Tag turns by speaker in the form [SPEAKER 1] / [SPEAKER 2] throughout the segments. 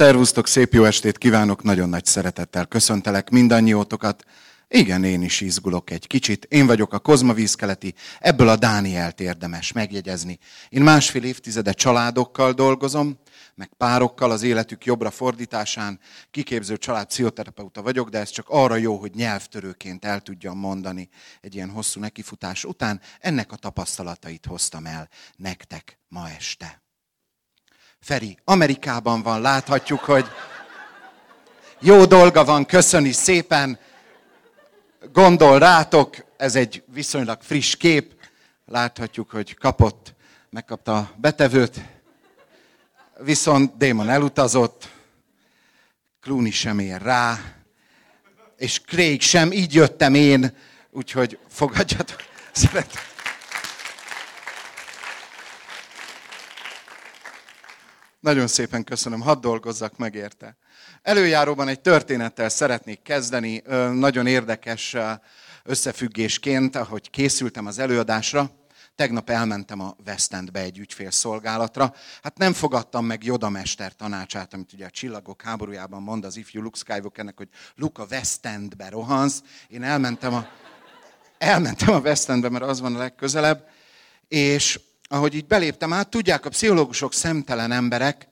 [SPEAKER 1] Szervusztok, szép jó estét kívánok, nagyon nagy szeretettel köszöntelek mindannyiótokat. Igen, én is izgulok egy kicsit. Én vagyok a Kozma vízkeleti, ebből a Dánielt érdemes megjegyezni. Én másfél évtizede családokkal dolgozom, meg párokkal az életük jobbra fordításán. Kiképző család pszichoterapeuta vagyok, de ez csak arra jó, hogy nyelvtörőként el tudjam mondani egy ilyen hosszú nekifutás után. Ennek a tapasztalatait hoztam el nektek ma este. Feri, Amerikában van, láthatjuk, hogy jó dolga van, köszöni szépen, gondol rátok, ez egy viszonylag friss kép, láthatjuk, hogy kapott, megkapta a betevőt, viszont Démon elutazott, Clooney sem ér rá, és Craig sem, így jöttem én, úgyhogy fogadjatok. Szeretem. Nagyon szépen köszönöm, hadd dolgozzak meg érte. Előjáróban egy történettel szeretnék kezdeni, nagyon érdekes összefüggésként, ahogy készültem az előadásra. Tegnap elmentem a West Endbe egy ügyfélszolgálatra. Hát nem fogadtam meg Joda mester tanácsát, amit ugye a Csillagok háborújában mond az ifjú Luke Skywalkernek, hogy Luke a West Endbe rohansz. Én elmentem a, elmentem a West Endbe, mert az van a legközelebb, és ahogy így beléptem át, tudják, a pszichológusok szemtelen emberek,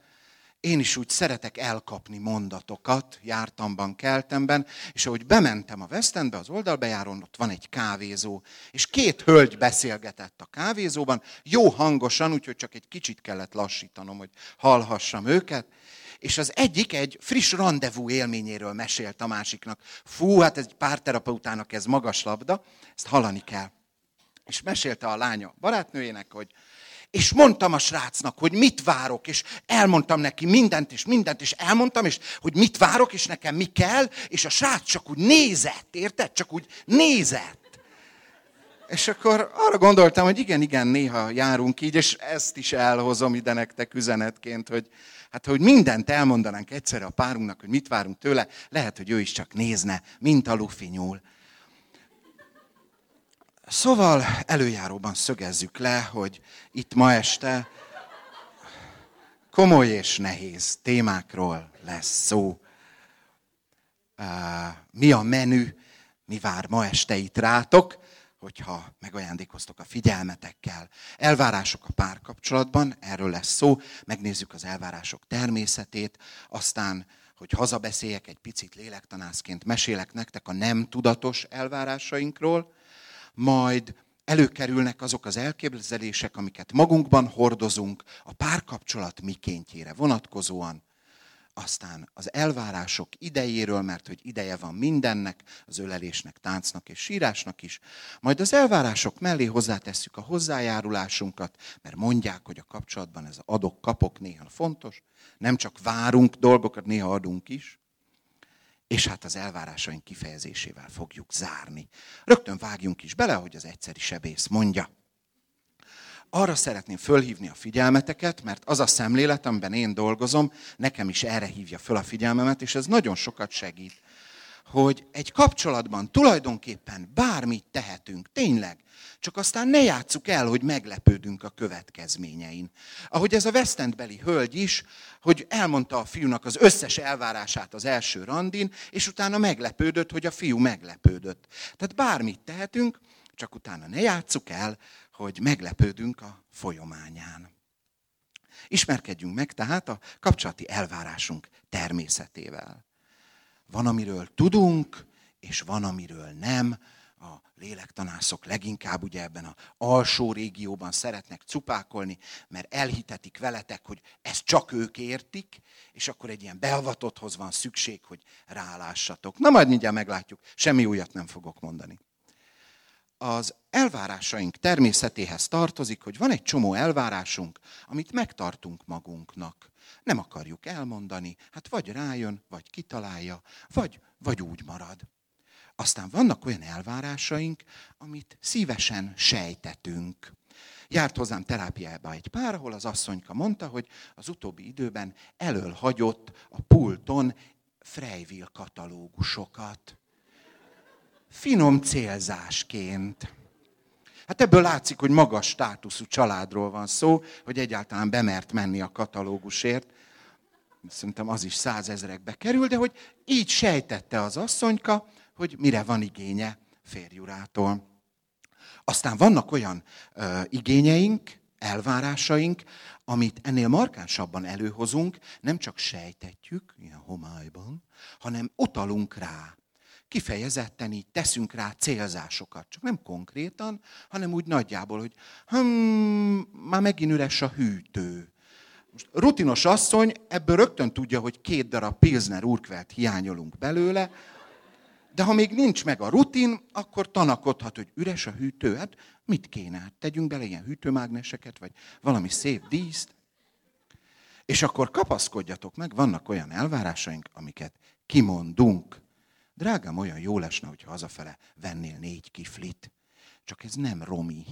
[SPEAKER 1] én is úgy szeretek elkapni mondatokat, jártamban, keltemben, és ahogy bementem a West Endbe, az oldalbejárón, ott van egy kávézó, és két hölgy beszélgetett a kávézóban, jó hangosan, úgyhogy csak egy kicsit kellett lassítanom, hogy hallhassam őket, és az egyik egy friss rendezvú élményéről mesélt a másiknak. Fú, hát egy párterapeutának ez magas labda, ezt hallani kell. És mesélte a lánya barátnőjének, hogy és mondtam a srácnak, hogy mit várok, és elmondtam neki mindent, és mindent, és elmondtam, és hogy mit várok, és nekem mi kell, és a srác csak úgy nézett, érted? Csak úgy nézett. És akkor arra gondoltam, hogy igen, igen, néha járunk így, és ezt is elhozom ide nektek üzenetként, hogy hát hogy mindent elmondanánk egyszerre a párunknak, hogy mit várunk tőle, lehet, hogy ő is csak nézne, mint a lufi nyúl. Szóval előjáróban szögezzük le, hogy itt ma este komoly és nehéz témákról lesz szó. Mi a menü, mi vár ma este itt rátok, hogyha megajándékoztok a figyelmetekkel. Elvárások a párkapcsolatban, erről lesz szó, megnézzük az elvárások természetét, aztán hogy hazabeszéljek egy picit lélektanászként, mesélek nektek a nem tudatos elvárásainkról, majd előkerülnek azok az elképzelések, amiket magunkban hordozunk a párkapcsolat mikéntjére vonatkozóan, aztán az elvárások idejéről, mert hogy ideje van mindennek, az ölelésnek, táncnak és sírásnak is. Majd az elvárások mellé hozzátesszük a hozzájárulásunkat, mert mondják, hogy a kapcsolatban ez adok-kapok néha fontos. Nem csak várunk dolgokat, néha adunk is és hát az elvárásaink kifejezésével fogjuk zárni. Rögtön vágjunk is bele, hogy az egyszeri sebész mondja. Arra szeretném fölhívni a figyelmeteket, mert az a szemlélet, amiben én dolgozom, nekem is erre hívja föl a figyelmemet, és ez nagyon sokat segít hogy egy kapcsolatban tulajdonképpen bármit tehetünk, tényleg, csak aztán ne játsszuk el, hogy meglepődünk a következményein. Ahogy ez a Westendbeli hölgy is, hogy elmondta a fiúnak az összes elvárását az első randin, és utána meglepődött, hogy a fiú meglepődött. Tehát bármit tehetünk, csak utána ne játsszuk el, hogy meglepődünk a folyamányán. Ismerkedjünk meg tehát a kapcsolati elvárásunk természetével. Van, amiről tudunk, és van, amiről nem. A lélektanászok leginkább ugye ebben a alsó régióban szeretnek cupákolni, mert elhitetik veletek, hogy ezt csak ők értik, és akkor egy ilyen beavatotthoz van szükség, hogy rálássatok. Na majd mindjárt meglátjuk, semmi újat nem fogok mondani. Az elvárásaink természetéhez tartozik, hogy van egy csomó elvárásunk, amit megtartunk magunknak nem akarjuk elmondani, hát vagy rájön, vagy kitalálja, vagy, vagy úgy marad. Aztán vannak olyan elvárásaink, amit szívesen sejtetünk. Járt hozzám terápiába egy pár, ahol az asszonyka mondta, hogy az utóbbi időben elől hagyott a pulton Freyville katalógusokat. Finom célzásként. Hát ebből látszik, hogy magas státuszú családról van szó, hogy egyáltalán bemert menni a katalógusért. Szerintem az is százezrekbe kerül, de hogy így sejtette az asszonyka, hogy mire van igénye férjurától. Aztán vannak olyan ö, igényeink, elvárásaink, amit ennél markánsabban előhozunk, nem csak sejtetjük, ilyen homályban, hanem utalunk rá. Kifejezetten így teszünk rá célzásokat, csak nem konkrétan, hanem úgy nagyjából, hogy hm, már megint üres a hűtő. Most rutinos asszony ebből rögtön tudja, hogy két darab Pilsner urkvelt hiányolunk belőle, de ha még nincs meg a rutin, akkor tanakodhat, hogy üres a hűtő. Hát mit kéne? Hát tegyünk bele ilyen hűtőmágneseket, vagy valami szép díszt. És akkor kapaszkodjatok meg, vannak olyan elvárásaink, amiket kimondunk. Drágám, olyan jó lesne, hogyha hazafele vennél négy kiflit. Csak ez nem romi.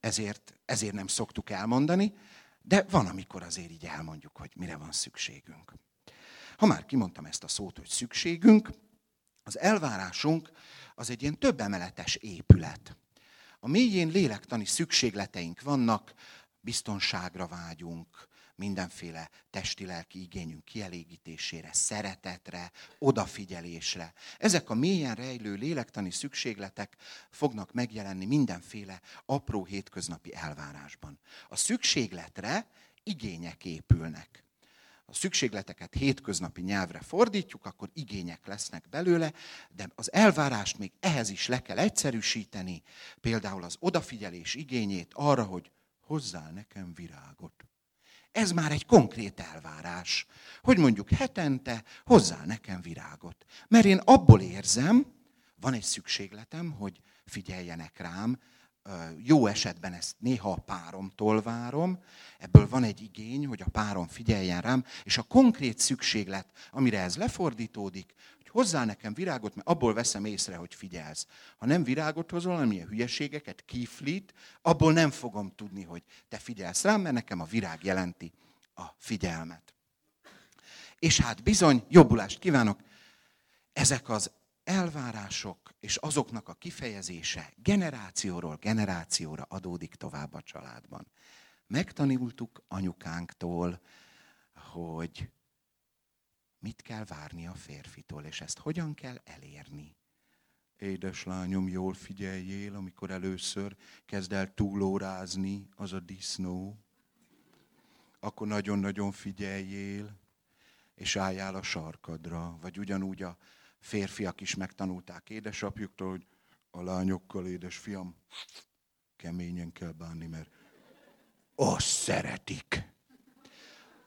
[SPEAKER 1] Ezért, ezért nem szoktuk elmondani, de van, amikor azért így elmondjuk, hogy mire van szükségünk. Ha már kimondtam ezt a szót, hogy szükségünk, az elvárásunk az egy ilyen több emeletes épület. A mélyén lélektani szükségleteink vannak, biztonságra vágyunk, mindenféle testi-lelki igényünk kielégítésére, szeretetre, odafigyelésre. Ezek a mélyen rejlő lélektani szükségletek fognak megjelenni mindenféle apró hétköznapi elvárásban. A szükségletre igények épülnek a szükségleteket hétköznapi nyelvre fordítjuk, akkor igények lesznek belőle, de az elvárást még ehhez is le kell egyszerűsíteni, például az odafigyelés igényét arra, hogy hozzál nekem virágot. Ez már egy konkrét elvárás, hogy mondjuk hetente hozzá nekem virágot. Mert én abból érzem, van egy szükségletem, hogy figyeljenek rám, jó esetben ezt néha a páromtól várom, ebből van egy igény, hogy a párom figyeljen rám, és a konkrét szükséglet, amire ez lefordítódik, hogy hozzá nekem virágot, mert abból veszem észre, hogy figyelsz. Ha nem virágot hozol, hanem ilyen hülyeségeket, kiflit, abból nem fogom tudni, hogy te figyelsz rám, mert nekem a virág jelenti a figyelmet. És hát bizony, jobbulást kívánok, ezek az elvárások és azoknak a kifejezése generációról generációra adódik tovább a családban. Megtanultuk anyukánktól, hogy mit kell várni a férfitól, és ezt hogyan kell elérni. Édeslányom, jól figyeljél, amikor először kezd el túlórázni az a disznó. Akkor nagyon-nagyon figyeljél, és álljál a sarkadra. Vagy ugyanúgy a férfiak is megtanulták édesapjuktól, hogy a lányokkal, édesfiam, keményen kell bánni, mert azt szeretik.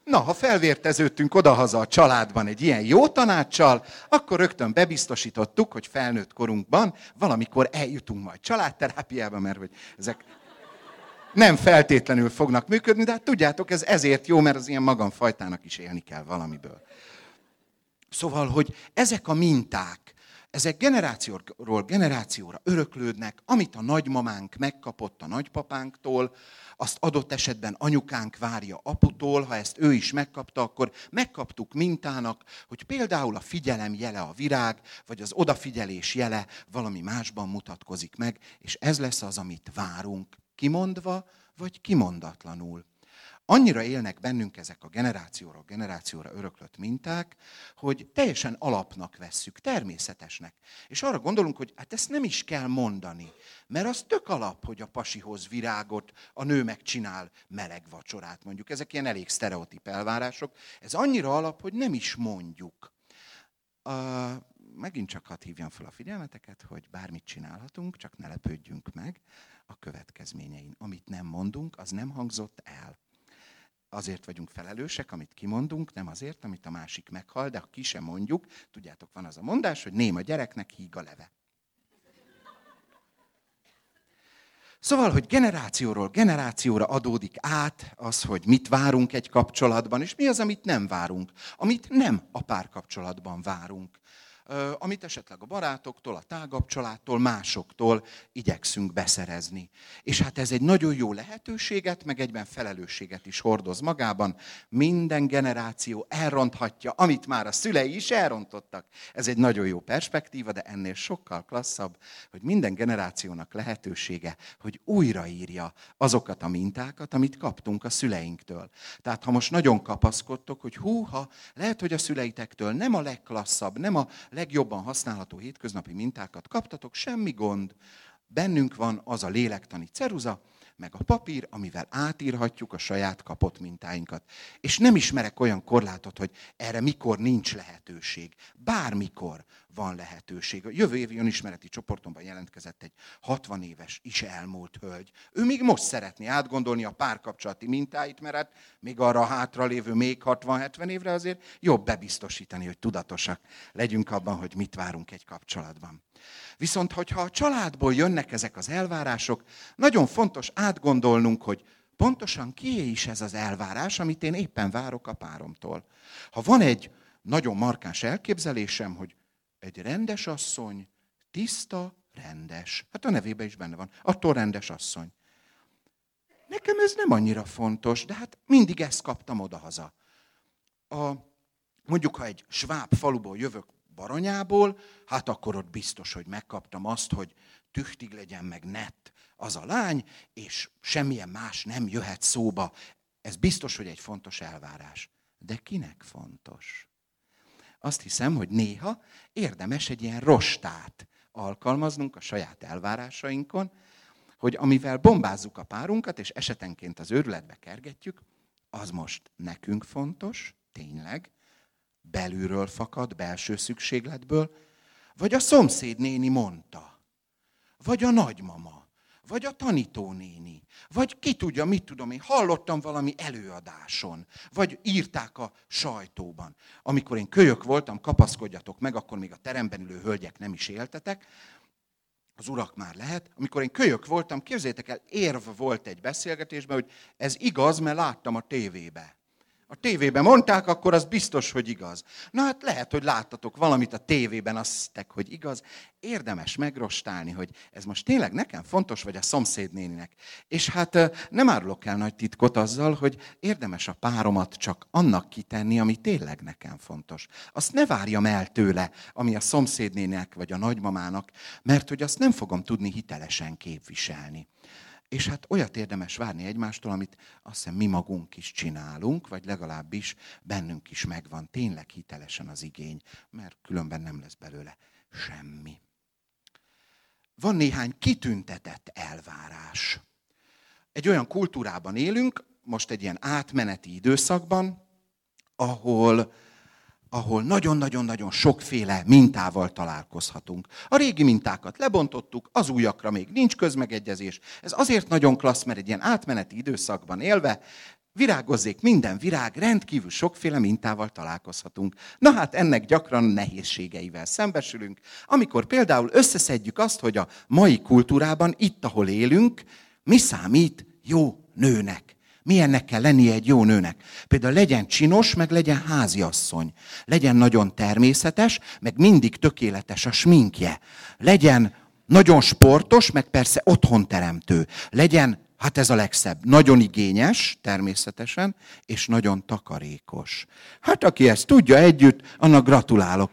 [SPEAKER 1] Na, ha felvérteződtünk odahaza a családban egy ilyen jó tanácssal, akkor rögtön bebiztosítottuk, hogy felnőtt korunkban valamikor eljutunk majd családterápiába, mert hogy ezek nem feltétlenül fognak működni, de hát tudjátok, ez ezért jó, mert az ilyen magamfajtának is élni kell valamiből. Szóval, hogy ezek a minták, ezek generációról generációra öröklődnek, amit a nagymamánk megkapott a nagypapánktól, azt adott esetben anyukánk várja aputól, ha ezt ő is megkapta, akkor megkaptuk mintának, hogy például a figyelem jele a virág, vagy az odafigyelés jele valami másban mutatkozik meg, és ez lesz az, amit várunk, kimondva, vagy kimondatlanul. Annyira élnek bennünk ezek a generációra, generációra öröklött minták, hogy teljesen alapnak vesszük, természetesnek. És arra gondolunk, hogy hát ezt nem is kell mondani, mert az tök alap, hogy a pasihoz virágot, a nő megcsinál meleg vacsorát, mondjuk. Ezek ilyen elég sztereotíp elvárások. Ez annyira alap, hogy nem is mondjuk. Uh, megint csak hadd hívjam fel a figyelmeteket, hogy bármit csinálhatunk, csak ne lepődjünk meg a következményein. Amit nem mondunk, az nem hangzott el azért vagyunk felelősek, amit kimondunk, nem azért, amit a másik meghal, de ha ki sem mondjuk, tudjátok, van az a mondás, hogy néma gyereknek híg a leve. Szóval, hogy generációról generációra adódik át az, hogy mit várunk egy kapcsolatban, és mi az, amit nem várunk, amit nem a párkapcsolatban várunk. Amit esetleg a barátoktól, a tágabb családtól, másoktól igyekszünk beszerezni. És hát ez egy nagyon jó lehetőséget, meg egyben felelősséget is hordoz magában. Minden generáció elronthatja, amit már a szülei is elrontottak. Ez egy nagyon jó perspektíva, de ennél sokkal klasszabb, hogy minden generációnak lehetősége, hogy újraírja azokat a mintákat, amit kaptunk a szüleinktől. Tehát ha most nagyon kapaszkodtok, hogy húha, lehet, hogy a szüleitektől nem a legklasszabb, nem a legjobban használható hétköznapi mintákat kaptatok, semmi gond. Bennünk van az a lélektani ceruza, meg a papír, amivel átírhatjuk a saját kapott mintáinkat. És nem ismerek olyan korlátot, hogy erre mikor nincs lehetőség. Bármikor van lehetőség. A jövő évi önismereti csoportomban jelentkezett egy 60 éves, is elmúlt hölgy. Ő még most szeretné átgondolni a párkapcsolati mintáit, mert hát még arra a hátra lévő még 60-70 évre azért jobb bebiztosítani, hogy tudatosak legyünk abban, hogy mit várunk egy kapcsolatban. Viszont, hogyha a családból jönnek ezek az elvárások, nagyon fontos átgondolnunk, hogy pontosan kié is ez az elvárás, amit én éppen várok a páromtól. Ha van egy nagyon markáns elképzelésem, hogy egy rendes asszony, tiszta, rendes. Hát a nevében is benne van. Attól rendes asszony. Nekem ez nem annyira fontos, de hát mindig ezt kaptam odahaza. A, mondjuk, ha egy sváb faluból jövök Baranyából, hát akkor ott biztos, hogy megkaptam azt, hogy tüchtig legyen meg nett az a lány, és semmilyen más nem jöhet szóba. Ez biztos, hogy egy fontos elvárás. De kinek fontos? Azt hiszem, hogy néha érdemes egy ilyen rostát alkalmaznunk a saját elvárásainkon, hogy amivel bombázzuk a párunkat, és esetenként az őrületbe kergetjük, az most nekünk fontos, tényleg, belülről fakad, belső szükségletből, vagy a szomszéd néni mondta, vagy a nagymama, vagy a tanítónéni, vagy ki tudja, mit tudom én, hallottam valami előadáson, vagy írták a sajtóban. Amikor én kölyök voltam, kapaszkodjatok meg, akkor még a teremben ülő hölgyek nem is éltetek, az urak már lehet. Amikor én kölyök voltam, képzétek el, érv volt egy beszélgetésben, hogy ez igaz, mert láttam a tévébe a tévében mondták, akkor az biztos, hogy igaz. Na hát lehet, hogy láttatok valamit a tévében, azt hogy igaz. Érdemes megrostálni, hogy ez most tényleg nekem fontos, vagy a szomszédnéninek. És hát nem árulok el nagy titkot azzal, hogy érdemes a páromat csak annak kitenni, ami tényleg nekem fontos. Azt ne várjam el tőle, ami a szomszédnének vagy a nagymamának, mert hogy azt nem fogom tudni hitelesen képviselni. És hát olyat érdemes várni egymástól, amit azt hiszem mi magunk is csinálunk, vagy legalábbis bennünk is megvan tényleg hitelesen az igény, mert különben nem lesz belőle semmi. Van néhány kitüntetett elvárás. Egy olyan kultúrában élünk, most egy ilyen átmeneti időszakban, ahol ahol nagyon-nagyon-nagyon sokféle mintával találkozhatunk. A régi mintákat lebontottuk, az újakra még nincs közmegegyezés. Ez azért nagyon klassz, mert egy ilyen átmeneti időszakban élve virágozzék minden virág, rendkívül sokféle mintával találkozhatunk. Na hát ennek gyakran nehézségeivel szembesülünk, amikor például összeszedjük azt, hogy a mai kultúrában, itt, ahol élünk, mi számít jó nőnek. Milyennek kell lennie egy jó nőnek? Például legyen csinos, meg legyen háziasszony. Legyen nagyon természetes, meg mindig tökéletes a sminkje. Legyen nagyon sportos, meg persze otthon teremtő. Legyen, hát ez a legszebb, nagyon igényes, természetesen, és nagyon takarékos. Hát aki ezt tudja együtt, annak gratulálok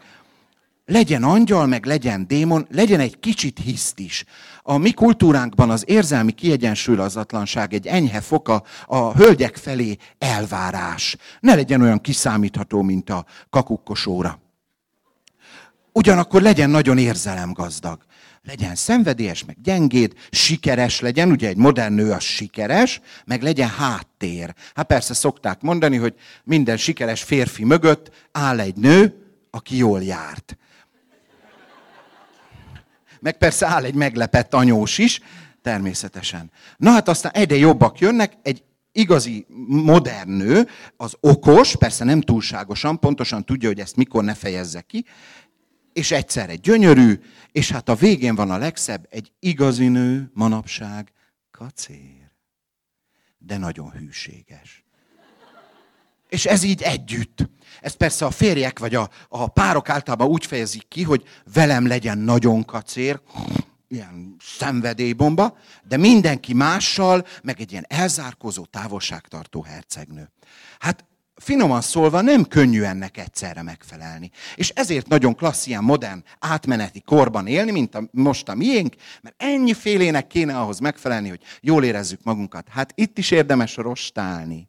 [SPEAKER 1] legyen angyal, meg legyen démon, legyen egy kicsit hiszt is. A mi kultúránkban az érzelmi kiegyensúlyozatlanság egy enyhe foka a hölgyek felé elvárás. Ne legyen olyan kiszámítható, mint a kakukkosóra. Ugyanakkor legyen nagyon érzelemgazdag. Legyen szenvedélyes, meg gyengéd, sikeres legyen, ugye egy modern nő az sikeres, meg legyen háttér. Hát persze szokták mondani, hogy minden sikeres férfi mögött áll egy nő, aki jól járt meg persze áll egy meglepett anyós is, természetesen. Na hát aztán egyre jobbak jönnek, egy igazi modern nő, az okos, persze nem túlságosan, pontosan tudja, hogy ezt mikor ne fejezze ki, és egyszerre gyönyörű, és hát a végén van a legszebb, egy igazi nő manapság kacér, de nagyon hűséges. És ez így együtt. Ez persze a férjek vagy a, a párok általában úgy fejezik ki, hogy velem legyen nagyon kacér, ilyen szenvedélybomba, de mindenki mással, meg egy ilyen elzárkozó, távolságtartó hercegnő. Hát finoman szólva nem könnyű ennek egyszerre megfelelni. És ezért nagyon klassz ilyen modern, átmeneti korban élni, mint a, most a miénk, mert ennyi félének kéne ahhoz megfelelni, hogy jól érezzük magunkat. Hát itt is érdemes rostálni.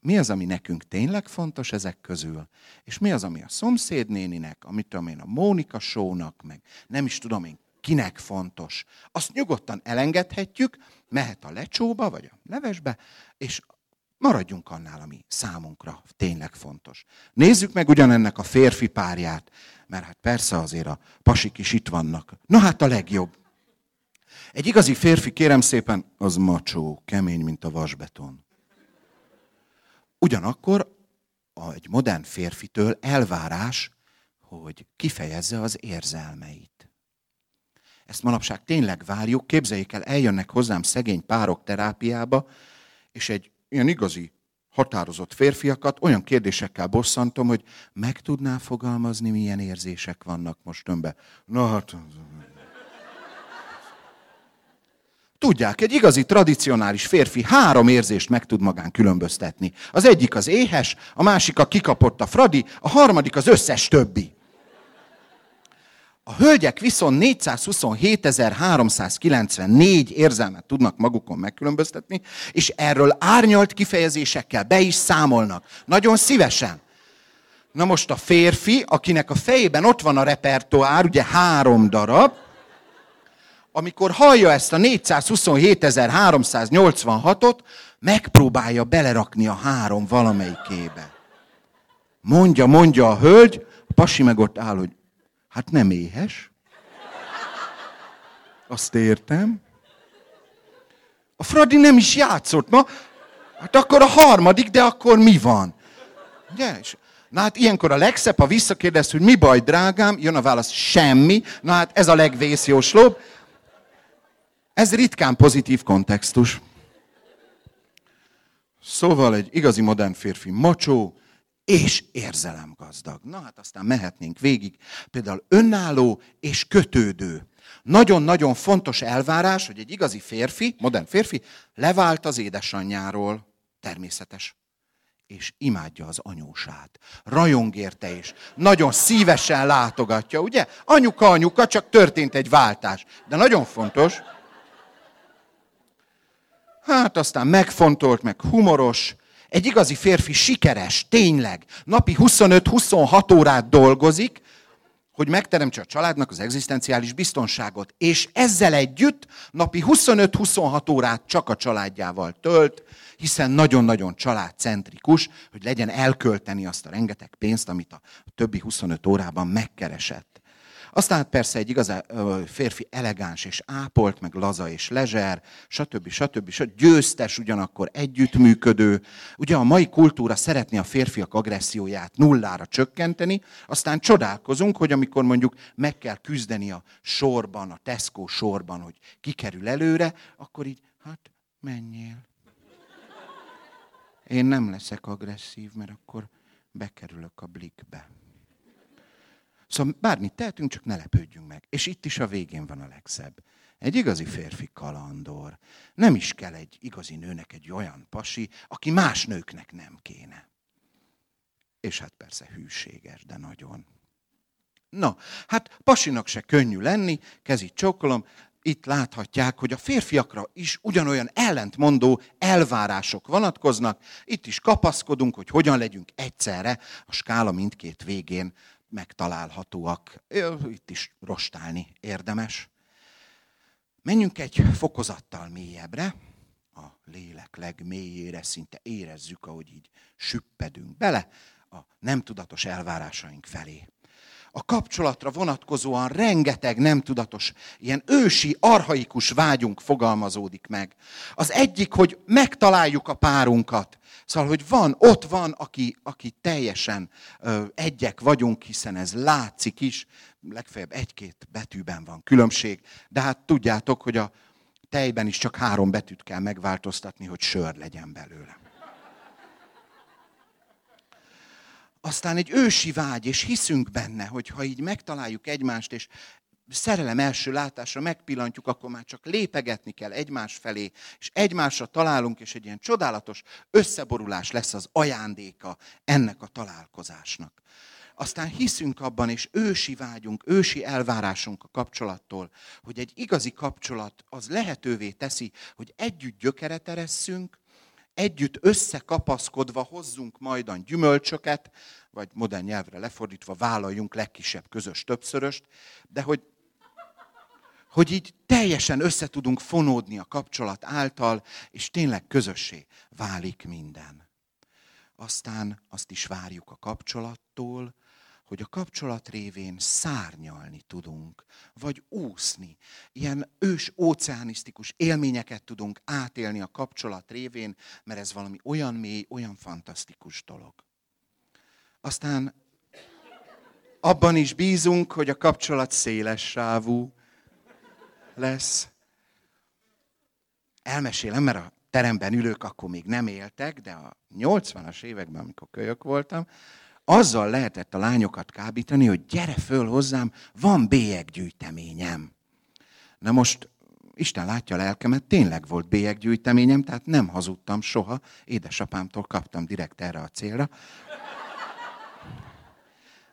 [SPEAKER 1] Mi az, ami nekünk tényleg fontos ezek közül? És mi az, ami a szomszédnéninek, amit tudom én, a Mónika sónak, meg nem is tudom én, kinek fontos. Azt nyugodtan elengedhetjük, mehet a lecsóba, vagy a levesbe, és maradjunk annál, ami számunkra tényleg fontos. Nézzük meg ugyanennek a férfi párját, mert hát persze azért a pasik is itt vannak. Na hát a legjobb. Egy igazi férfi, kérem szépen, az macsó, kemény, mint a vasbeton. Ugyanakkor egy modern férfitől elvárás, hogy kifejezze az érzelmeit. Ezt manapság tényleg várjuk. Képzeljék el, eljönnek hozzám szegény párok terápiába, és egy ilyen igazi határozott férfiakat olyan kérdésekkel bosszantom, hogy meg tudná fogalmazni, milyen érzések vannak most önbe. Na hát... Tudják, egy igazi tradicionális férfi három érzést meg tud magán különböztetni. Az egyik az éhes, a másik a kikapott a fradi, a harmadik az összes többi. A hölgyek viszont 427.394 érzelmet tudnak magukon megkülönböztetni, és erről árnyalt kifejezésekkel be is számolnak. Nagyon szívesen. Na most a férfi, akinek a fejében ott van a repertoár, ugye három darab, amikor hallja ezt a 427.386-ot, megpróbálja belerakni a három valamelyikébe. Mondja, mondja a hölgy, a pasi meg ott áll, hogy Hát nem éhes. Azt értem. A Fradi nem is játszott ma. Hát akkor a harmadik, de akkor mi van? Ugye? Na hát ilyenkor a legszebb, ha visszakérdez, hogy mi baj, drágám, jön a válasz, semmi. Na hát ez a legvészjóslóbb. Ez ritkán pozitív kontextus. Szóval egy igazi modern férfi macsó, és érzelemgazdag. Na hát aztán mehetnénk végig. Például önálló és kötődő. Nagyon-nagyon fontos elvárás, hogy egy igazi férfi, modern férfi, levált az édesanyjáról. Természetes. És imádja az anyósát. Rajong érte is. Nagyon szívesen látogatja, ugye? Anyuka, anyuka, csak történt egy váltás. De nagyon fontos. Hát aztán megfontolt, meg humoros, egy igazi férfi sikeres, tényleg, napi 25-26 órát dolgozik, hogy megteremtse a családnak az egzisztenciális biztonságot. És ezzel együtt napi 25-26 órát csak a családjával tölt, hiszen nagyon-nagyon családcentrikus, hogy legyen elkölteni azt a rengeteg pénzt, amit a többi 25 órában megkeresett. Aztán persze egy igaz férfi elegáns és ápolt, meg laza és lezser, stb. stb. stb. Győztes, ugyanakkor együttműködő. Ugye a mai kultúra szeretné a férfiak agresszióját nullára csökkenteni, aztán csodálkozunk, hogy amikor mondjuk meg kell küzdeni a sorban, a Tesco sorban, hogy kikerül előre, akkor így, hát menjél. Én nem leszek agresszív, mert akkor bekerülök a blikbe. Szóval bármit tehetünk, csak ne lepődjünk meg. És itt is a végén van a legszebb. Egy igazi férfi kalandor. Nem is kell egy igazi nőnek egy olyan pasi, aki más nőknek nem kéne. És hát persze hűséges, de nagyon. Na, hát pasinak se könnyű lenni, kezit csókolom, itt láthatják, hogy a férfiakra is ugyanolyan ellentmondó elvárások vonatkoznak. Itt is kapaszkodunk, hogy hogyan legyünk egyszerre a skála mindkét végén megtalálhatóak. Itt is rostálni érdemes. Menjünk egy fokozattal mélyebbre, a lélek legmélyére, szinte érezzük, ahogy így süppedünk bele a nem tudatos elvárásaink felé a kapcsolatra vonatkozóan rengeteg nem tudatos, ilyen ősi, arhaikus vágyunk fogalmazódik meg. Az egyik, hogy megtaláljuk a párunkat. Szóval, hogy van, ott van, aki, aki teljesen ö, egyek vagyunk, hiszen ez látszik is, legfeljebb egy-két betűben van különbség, de hát tudjátok, hogy a tejben is csak három betűt kell megváltoztatni, hogy sör legyen belőle. Aztán egy ősi vágy, és hiszünk benne, hogy ha így megtaláljuk egymást, és szerelem első látásra megpillantjuk, akkor már csak lépegetni kell egymás felé, és egymásra találunk, és egy ilyen csodálatos összeborulás lesz az ajándéka ennek a találkozásnak. Aztán hiszünk abban, és ősi vágyunk, ősi elvárásunk a kapcsolattól, hogy egy igazi kapcsolat az lehetővé teszi, hogy együtt gyökeret eresszünk, együtt összekapaszkodva hozzunk majdan gyümölcsöket, vagy modern nyelvre lefordítva vállaljunk legkisebb közös többszöröst, de hogy, hogy így teljesen össze tudunk fonódni a kapcsolat által, és tényleg közössé válik minden. Aztán azt is várjuk a kapcsolattól, hogy a kapcsolat révén szárnyalni tudunk, vagy úszni. Ilyen ős óceánisztikus élményeket tudunk átélni a kapcsolat révén, mert ez valami olyan mély, olyan fantasztikus dolog. Aztán abban is bízunk, hogy a kapcsolat széles sávú lesz. Elmesélem, mert a teremben ülők akkor még nem éltek, de a 80-as években, amikor kölyök voltam, azzal lehetett a lányokat kábítani, hogy gyere föl hozzám, van bélyeggyűjteményem. Na most Isten látja a lelkemet, tényleg volt bélyeggyűjteményem, tehát nem hazudtam soha. Édesapámtól kaptam direkt erre a célra.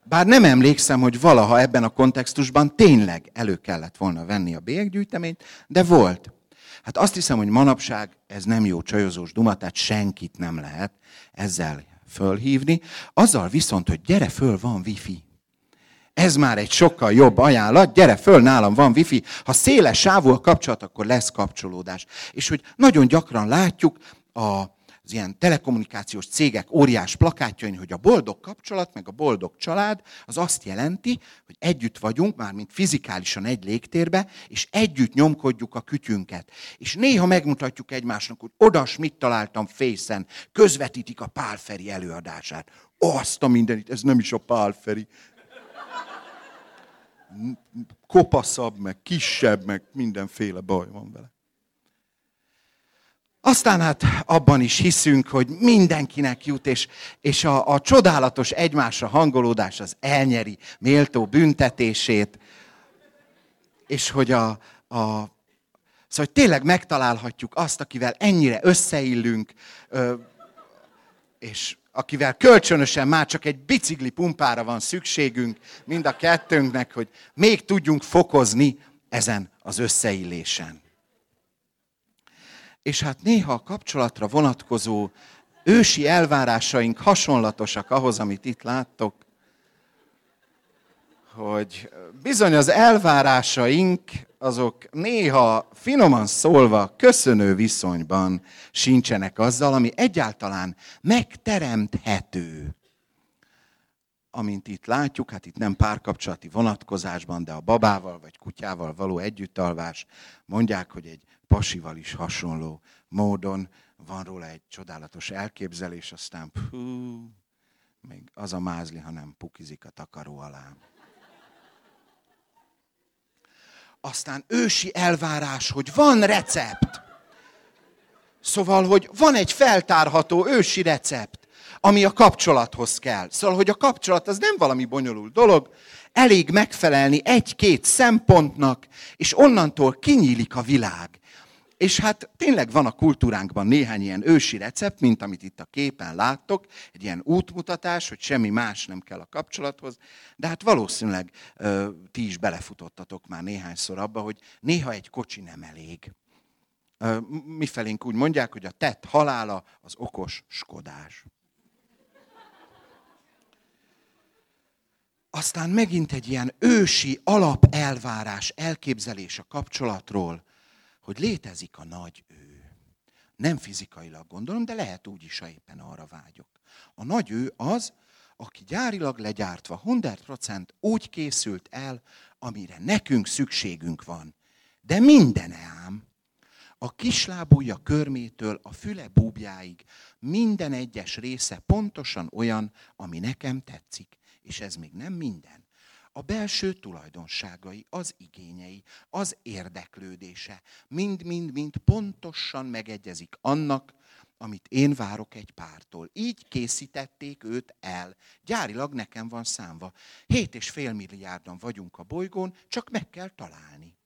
[SPEAKER 1] Bár nem emlékszem, hogy valaha ebben a kontextusban tényleg elő kellett volna venni a bélyeggyűjteményt, de volt. Hát azt hiszem, hogy manapság ez nem jó csajozós duma, tehát senkit nem lehet ezzel fölhívni, azzal viszont, hogy gyere föl, van wifi. Ez már egy sokkal jobb ajánlat, gyere föl, nálam van wifi. Ha széles sávú a kapcsolat, akkor lesz kapcsolódás. És hogy nagyon gyakran látjuk a az ilyen telekommunikációs cégek óriás plakátjain, hogy a boldog kapcsolat, meg a boldog család, az azt jelenti, hogy együtt vagyunk, már mint fizikálisan egy légtérbe, és együtt nyomkodjuk a kütyünket. És néha megmutatjuk egymásnak, hogy odas mit találtam fészen, közvetítik a Pálferi előadását. Azt a mindenit, ez nem is a Pálferi. Kopaszabb, meg kisebb, meg mindenféle baj van vele. Aztán hát abban is hiszünk, hogy mindenkinek jut, és, és a, a csodálatos egymásra hangolódás az elnyeri méltó büntetését, és hogy a, a Szóval, hogy tényleg megtalálhatjuk azt, akivel ennyire összeillünk, és akivel kölcsönösen már csak egy bicikli pumpára van szükségünk, mind a kettőnknek, hogy még tudjunk fokozni ezen az összeillésen. És hát néha a kapcsolatra vonatkozó ősi elvárásaink hasonlatosak ahhoz, amit itt láttok, hogy bizony az elvárásaink azok néha finoman szólva köszönő viszonyban sincsenek azzal, ami egyáltalán megteremthető. Amint itt látjuk, hát itt nem párkapcsolati vonatkozásban, de a babával vagy kutyával való együttalvás mondják, hogy egy pasival is hasonló módon van róla egy csodálatos elképzelés, aztán pú, még az a mázli, ha nem pukizik a takaró alá. Aztán ősi elvárás, hogy van recept. Szóval, hogy van egy feltárható ősi recept, ami a kapcsolathoz kell. Szóval, hogy a kapcsolat az nem valami bonyolult dolog, elég megfelelni egy-két szempontnak, és onnantól kinyílik a világ. És hát tényleg van a kultúránkban néhány ilyen ősi recept, mint amit itt a képen láttok, egy ilyen útmutatás, hogy semmi más nem kell a kapcsolathoz, de hát valószínűleg ö, ti is belefutottatok már néhányszor abba, hogy néha egy kocsi nem elég. Ö, mifelénk úgy mondják, hogy a tett halála az okos skodás. Aztán megint egy ilyen ősi alapelvárás, elképzelés a kapcsolatról, hogy létezik a nagy ő. Nem fizikailag gondolom, de lehet úgy is, ha éppen arra vágyok. A nagy ő az, aki gyárilag legyártva 100% úgy készült el, amire nekünk szükségünk van. De minden ám, a kislábúja körmétől a füle búbjáig minden egyes része pontosan olyan, ami nekem tetszik. És ez még nem minden a belső tulajdonságai, az igényei, az érdeklődése mind-mind-mind pontosan megegyezik annak, amit én várok egy pártól. Így készítették őt el. Gyárilag nekem van számva. 7,5 milliárdan vagyunk a bolygón, csak meg kell találni.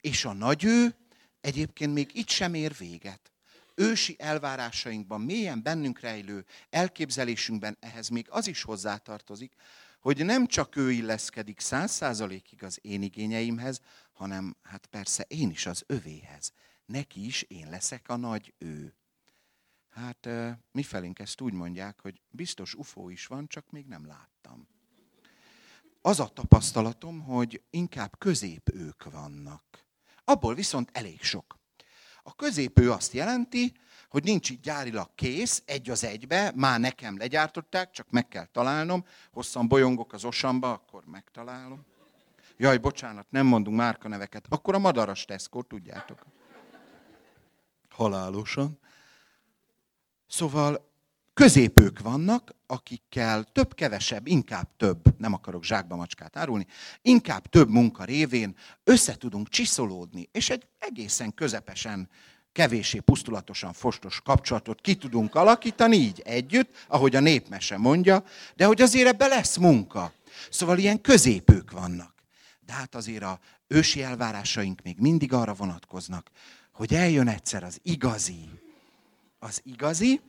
[SPEAKER 1] És a nagy ő egyébként még itt sem ér véget. Ősi elvárásainkban, mélyen bennünk rejlő elképzelésünkben ehhez még az is hozzátartozik, hogy nem csak ő illeszkedik száz százalékig az én igényeimhez, hanem hát persze én is az övéhez. Neki is én leszek a nagy ő. Hát mi felénk ezt úgy mondják, hogy biztos UFO is van, csak még nem láttam. Az a tapasztalatom, hogy inkább középők vannak. Abból viszont elég sok. A középő azt jelenti, hogy nincs itt gyárilag kész, egy az egybe, már nekem legyártották, csak meg kell találnom, hosszan bolyongok az osamba, akkor megtalálom. Jaj, bocsánat, nem mondunk márkaneveket. Akkor a madaras Tesco, tudjátok. Halálosan. Szóval középők vannak, akikkel több-kevesebb, inkább több, nem akarok zsákba macskát árulni, inkább több munka révén össze tudunk csiszolódni, és egy egészen közepesen kevésé pusztulatosan fostos kapcsolatot ki tudunk alakítani így együtt, ahogy a népmese mondja, de hogy azért ebbe lesz munka. Szóval ilyen középők vannak. De hát azért a ősi elvárásaink még mindig arra vonatkoznak, hogy eljön egyszer az igazi. Az igazi,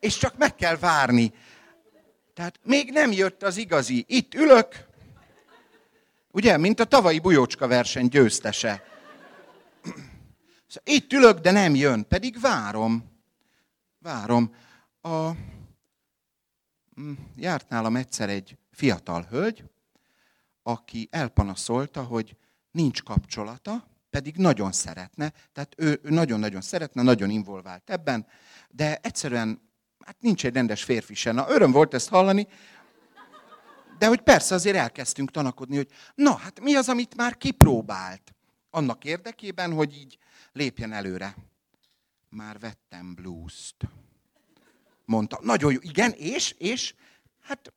[SPEAKER 1] és csak meg kell várni. Tehát még nem jött az igazi. Itt ülök, ugye, mint a tavalyi bujócska verseny győztese. Szóval itt ülök, de nem jön, pedig várom. Várom. A... Mm, járt nálam egyszer egy fiatal hölgy, aki elpanaszolta, hogy nincs kapcsolata, pedig nagyon szeretne, tehát ő, nagyon-nagyon szeretne, nagyon involvált ebben, de egyszerűen hát nincs egy rendes férfi se. Na, öröm volt ezt hallani, de hogy persze azért elkezdtünk tanakodni, hogy na, hát mi az, amit már kipróbált? Annak érdekében, hogy így lépjen előre. Már vettem blues-t. Mondta, nagyon jó, igen, és, és, hát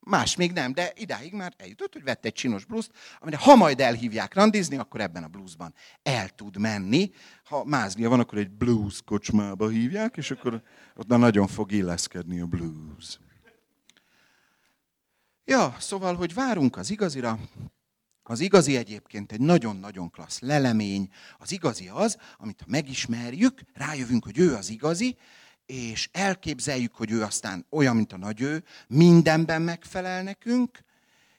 [SPEAKER 1] más még nem, de idáig már eljutott, hogy vett egy csinos blúzt, amire ha majd elhívják randizni, akkor ebben a bluesban el tud menni. Ha mázlia van, akkor egy blues kocsmába hívják, és akkor ott nagyon fog illeszkedni a blues. Ja, szóval, hogy várunk az igazira, az igazi egyébként egy nagyon-nagyon klassz lelemény. Az igazi az, amit ha megismerjük, rájövünk, hogy ő az igazi, és elképzeljük, hogy ő aztán olyan, mint a nagy ő, mindenben megfelel nekünk,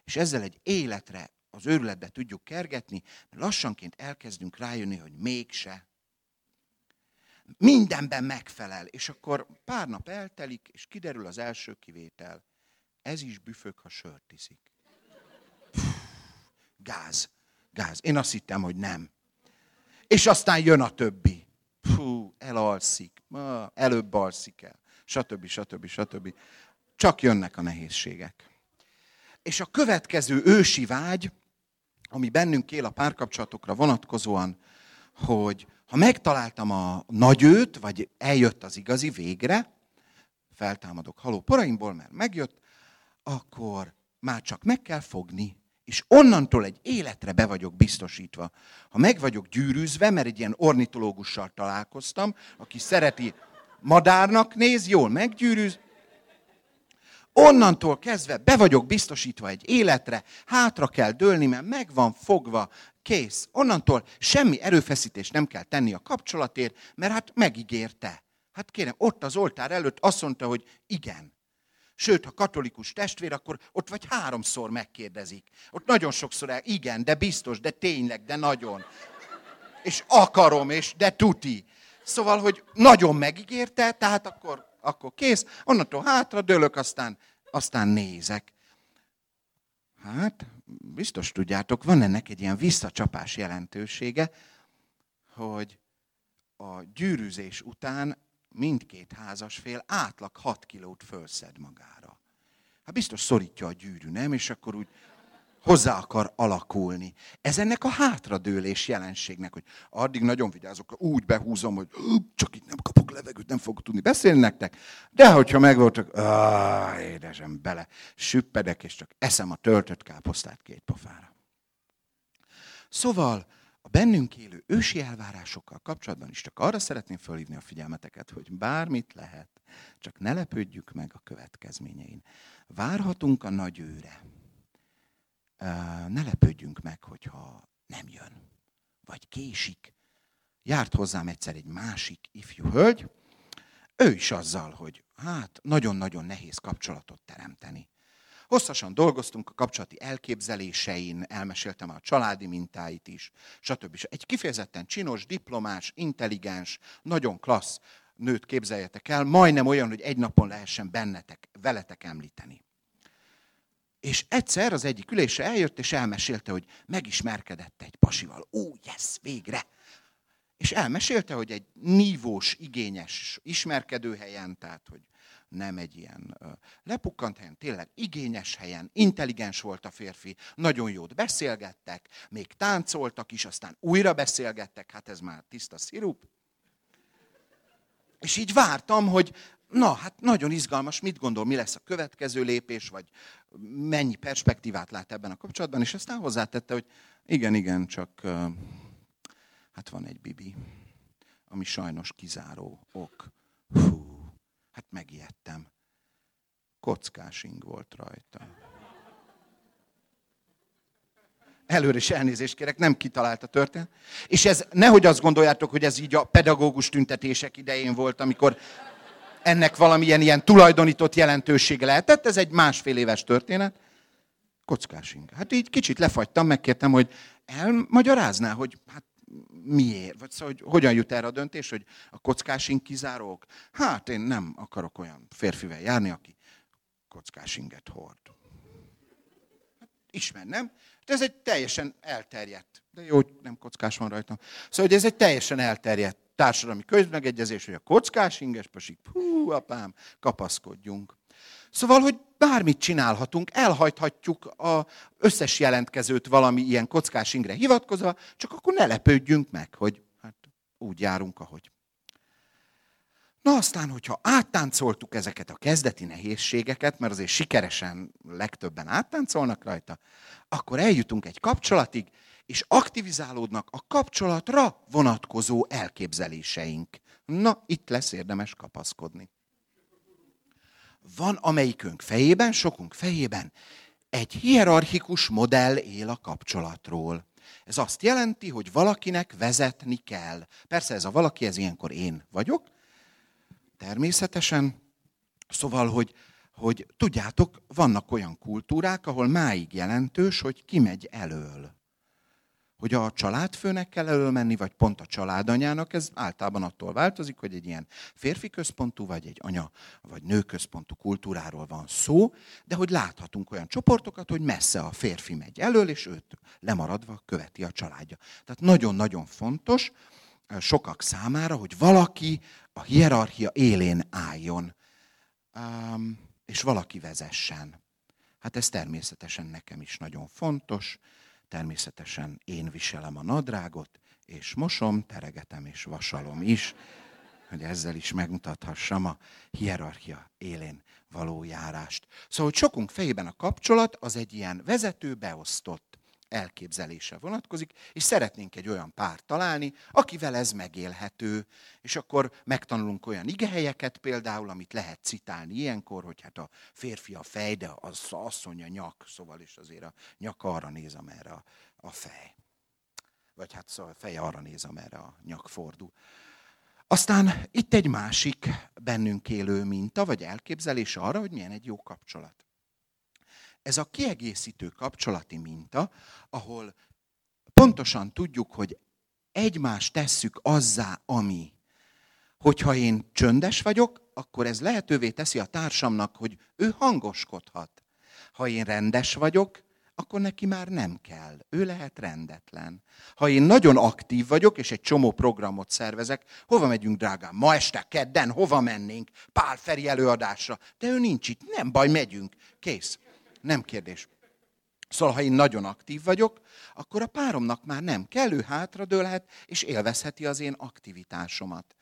[SPEAKER 1] és ezzel egy életre az őrületbe tudjuk kergetni, mert lassanként elkezdünk rájönni, hogy mégse. Mindenben megfelel, és akkor pár nap eltelik, és kiderül az első kivétel. Ez is büfög, ha sört iszik. Gáz. Gáz. Én azt hittem, hogy nem. És aztán jön a többi. Fú, elalszik. Előbb alszik el. Stb. stb. stb. Csak jönnek a nehézségek. És a következő ősi vágy, ami bennünk él a párkapcsolatokra vonatkozóan, hogy ha megtaláltam a nagyőt, vagy eljött az igazi végre, feltámadok haló poraimból, mert megjött, akkor már csak meg kell fogni, és onnantól egy életre be vagyok biztosítva. Ha meg vagyok gyűrűzve, mert egy ilyen ornitológussal találkoztam, aki szereti madárnak néz, jól meggyűrűz, onnantól kezdve be vagyok biztosítva egy életre, hátra kell dőlni, mert meg van fogva, kész. Onnantól semmi erőfeszítés nem kell tenni a kapcsolatért, mert hát megígérte. Hát kérem, ott az oltár előtt azt mondta, hogy igen. Sőt, ha katolikus testvér, akkor ott vagy háromszor megkérdezik. Ott nagyon sokszor el, igen, de biztos, de tényleg, de nagyon. És akarom, és de tuti. Szóval, hogy nagyon megígérte, tehát akkor, akkor kész, onnantól hátra dőlök, aztán, aztán nézek. Hát, biztos tudjátok, van ennek egy ilyen visszacsapás jelentősége, hogy a gyűrűzés után mindkét házasfél átlag 6 kilót fölszed magára. Hát biztos szorítja a gyűrű, nem? És akkor úgy hozzá akar alakulni. Ez ennek a hátradőlés jelenségnek, hogy addig nagyon vigyázok, úgy behúzom, hogy csak itt nem kapok levegőt, nem fogok tudni beszélni nektek, de hogyha megvoltak, édesem, bele süppedek, és csak eszem a töltött káposztát két pofára. Szóval bennünk élő ősi elvárásokkal kapcsolatban is csak arra szeretném fölhívni a figyelmeteket, hogy bármit lehet, csak ne lepődjük meg a következményein. Várhatunk a nagy őre. Ne lepődjünk meg, hogyha nem jön, vagy késik. Járt hozzám egyszer egy másik ifjú hölgy, ő is azzal, hogy hát nagyon-nagyon nehéz kapcsolatot teremteni. Hosszasan dolgoztunk a kapcsolati elképzelésein, elmeséltem a családi mintáit is, stb. Egy kifejezetten csinos, diplomás, intelligens, nagyon klassz nőt képzeljetek el, majdnem olyan, hogy egy napon lehessen bennetek, veletek említeni. És egyszer az egyik ülésre eljött, és elmesélte, hogy megismerkedett egy pasival. Ó, yes, végre! És elmesélte, hogy egy nívós, igényes ismerkedőhelyen, tehát hogy nem egy ilyen lepukkant helyen, tényleg igényes helyen, intelligens volt a férfi, nagyon jót beszélgettek, még táncoltak is, aztán újra beszélgettek, hát ez már tiszta szirup. És így vártam, hogy na, hát nagyon izgalmas, mit gondol, mi lesz a következő lépés, vagy mennyi perspektívát lát ebben a kapcsolatban, és aztán hozzátette, hogy igen, igen, csak hát van egy bibi, ami sajnos kizáró ok. Fú, Hát megijedtem. Kockásing volt rajta. Előre is elnézést kérek, nem kitalált a történet. És ez, nehogy azt gondoljátok, hogy ez így a pedagógus tüntetések idején volt, amikor ennek valamilyen ilyen tulajdonított jelentősége lehetett. Ez egy másfél éves történet. Kockásing. Hát így kicsit lefagytam, megkértem, hogy elmagyarázná, hogy hát miért? Vagy szóval, hogy hogyan jut erre a döntés, hogy a kockásink kizárók? Hát én nem akarok olyan férfivel járni, aki kockásinget hord. Hát, ismer, nem? De ez egy teljesen elterjedt. De jó, hogy nem kockás van rajtam. Szóval, hogy ez egy teljesen elterjedt társadalmi közmegegyezés, hogy a kockás inges pasik, hú, apám, kapaszkodjunk. Szóval, hogy bármit csinálhatunk, elhajthatjuk az összes jelentkezőt valami ilyen kockás ingre hivatkozva, csak akkor ne lepődjünk meg, hogy hát úgy járunk, ahogy. Na aztán, hogyha áttáncoltuk ezeket a kezdeti nehézségeket, mert azért sikeresen legtöbben áttáncolnak rajta, akkor eljutunk egy kapcsolatig, és aktivizálódnak a kapcsolatra vonatkozó elképzeléseink. Na, itt lesz érdemes kapaszkodni van amelyikünk fejében, sokunk fejében egy hierarchikus modell él a kapcsolatról. Ez azt jelenti, hogy valakinek vezetni kell. Persze ez a valaki, ez ilyenkor én vagyok, természetesen. Szóval, hogy, hogy tudjátok, vannak olyan kultúrák, ahol máig jelentős, hogy ki megy elől hogy a családfőnek kell elölmenni, vagy pont a családanyának, ez általában attól változik, hogy egy ilyen férfi központú, vagy egy anya, vagy nő központú kultúráról van szó, de hogy láthatunk olyan csoportokat, hogy messze a férfi megy elől, és őt lemaradva követi a családja. Tehát nagyon-nagyon fontos sokak számára, hogy valaki a hierarchia élén álljon, és valaki vezessen. Hát ez természetesen nekem is nagyon fontos, Természetesen én viselem a nadrágot, és mosom, teregetem és vasalom is, hogy ezzel is megmutathassam a hierarchia élén való járást. Szóval, hogy sokunk fejében a kapcsolat az egy ilyen vezető, beosztott elképzelése vonatkozik, és szeretnénk egy olyan pár találni, akivel ez megélhető, és akkor megtanulunk olyan igehelyeket például, amit lehet citálni ilyenkor, hogy hát a férfi a fej, de az asszony a nyak, szóval is azért a nyak arra néz, amerre a, a fej. Vagy hát szóval a fej arra néz, amerre a nyak fordul. Aztán itt egy másik bennünk élő minta, vagy elképzelés arra, hogy milyen egy jó kapcsolat. Ez a kiegészítő kapcsolati minta, ahol pontosan tudjuk, hogy egymást tesszük azzá, ami. Hogyha én csöndes vagyok, akkor ez lehetővé teszi a társamnak, hogy ő hangoskodhat. Ha én rendes vagyok, akkor neki már nem kell. Ő lehet rendetlen. Ha én nagyon aktív vagyok, és egy csomó programot szervezek, hova megyünk, drágám? Ma este, kedden, hova mennénk? Pál Feri előadásra. De ő nincs itt. Nem baj, megyünk. Kész nem kérdés. Szóval, ha én nagyon aktív vagyok, akkor a páromnak már nem kellő hátradőlhet, és élvezheti az én aktivitásomat.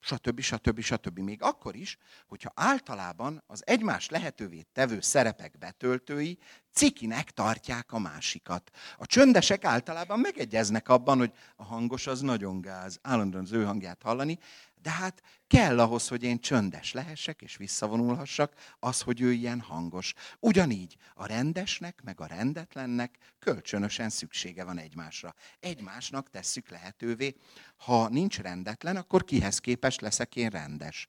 [SPEAKER 1] stb. stb. stb. Még akkor is, hogyha általában az egymás lehetővé tevő szerepek betöltői cikinek tartják a másikat. A csöndesek általában megegyeznek abban, hogy a hangos az nagyon gáz, állandóan az ő hangját hallani, de hát kell ahhoz, hogy én csöndes lehessek és visszavonulhassak, az, hogy ő ilyen hangos. Ugyanígy a rendesnek, meg a rendetlennek kölcsönösen szüksége van egymásra. Egymásnak tesszük lehetővé. Ha nincs rendetlen, akkor kihez képes leszek én rendes.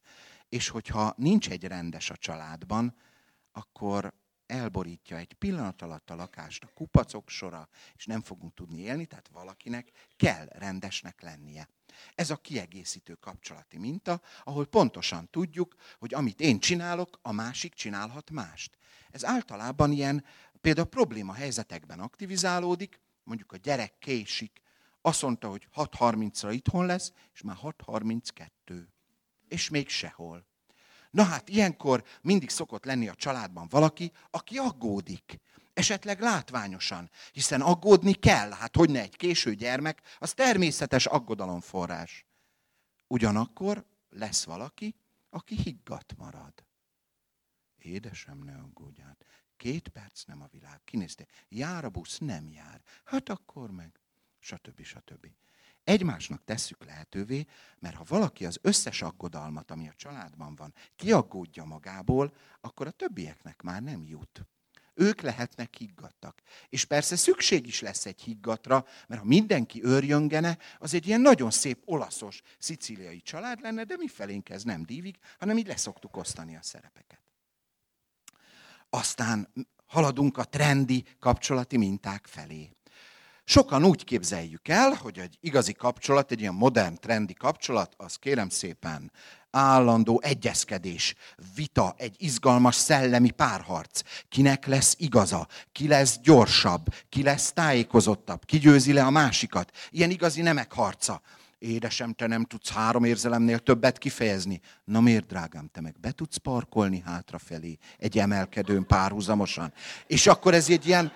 [SPEAKER 1] És hogyha nincs egy rendes a családban, akkor elborítja egy pillanat alatt a lakást a kupacok sora, és nem fogunk tudni élni, tehát valakinek kell rendesnek lennie. Ez a kiegészítő kapcsolati minta, ahol pontosan tudjuk, hogy amit én csinálok, a másik csinálhat mást. Ez általában ilyen, például probléma helyzetekben aktivizálódik, mondjuk a gyerek késik, azt mondta, hogy 6.30-ra itthon lesz, és már 6.32. És még sehol. Na hát ilyenkor mindig szokott lenni a családban valaki, aki aggódik. Esetleg látványosan, hiszen aggódni kell. Hát hogy ne egy késő gyermek, az természetes aggodalomforrás. Ugyanakkor lesz valaki, aki higgadt marad. Édesem, ne aggódjál. Két perc nem a világ. Kinézte, jár a busz, nem jár. Hát akkor meg, stb. stb. Egymásnak tesszük lehetővé, mert ha valaki az összes aggodalmat, ami a családban van, kiaggódja magából, akkor a többieknek már nem jut. Ők lehetnek higgadtak. És persze szükség is lesz egy higgatra, mert ha mindenki őrjöngene, az egy ilyen nagyon szép olaszos, szicíliai család lenne, de mi felénk ez nem dívig, hanem így leszoktuk osztani a szerepeket. Aztán haladunk a trendi kapcsolati minták felé. Sokan úgy képzeljük el, hogy egy igazi kapcsolat, egy ilyen modern, trendi kapcsolat, az kérem szépen állandó egyezkedés, vita, egy izgalmas szellemi párharc. Kinek lesz igaza, ki lesz gyorsabb, ki lesz tájékozottabb, ki győzi le a másikat. Ilyen igazi nemek harca. Édesem, te nem tudsz három érzelemnél többet kifejezni. Na miért, drágám, te meg be tudsz parkolni hátrafelé egy emelkedőn párhuzamosan? És akkor ez egy ilyen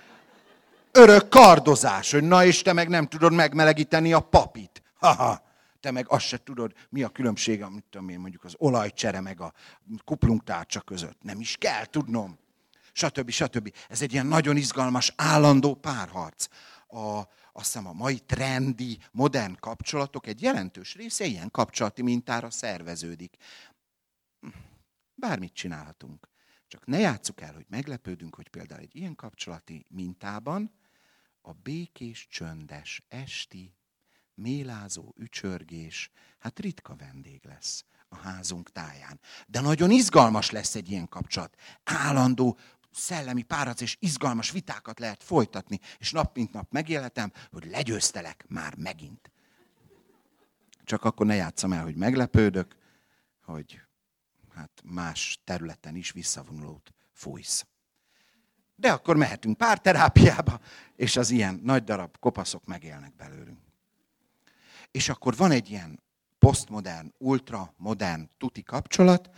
[SPEAKER 1] örök kardozás, hogy na és te meg nem tudod megmelegíteni a papit. Haha, te meg azt se tudod, mi a különbség, amit tudom én, mondjuk az olajcsere meg a kuplungtárcsa között. Nem is kell tudnom. Stb. stb. Ez egy ilyen nagyon izgalmas, állandó párharc. A, azt hiszem a mai trendi, modern kapcsolatok egy jelentős része ilyen kapcsolati mintára szerveződik. Bármit csinálhatunk. Csak ne játsszuk el, hogy meglepődünk, hogy például egy ilyen kapcsolati mintában a békés, csöndes, esti, mélázó ücsörgés, hát ritka vendég lesz a házunk táján. De nagyon izgalmas lesz egy ilyen kapcsolat. Állandó szellemi párat és izgalmas vitákat lehet folytatni, és nap mint nap megélhetem, hogy legyőztelek már megint. Csak akkor ne játszam el, hogy meglepődök, hogy hát más területen is visszavonulót fújsz. De akkor mehetünk párterápiába, és az ilyen nagy darab kopaszok megélnek belőlünk. És akkor van egy ilyen posztmodern, ultramodern tuti kapcsolat,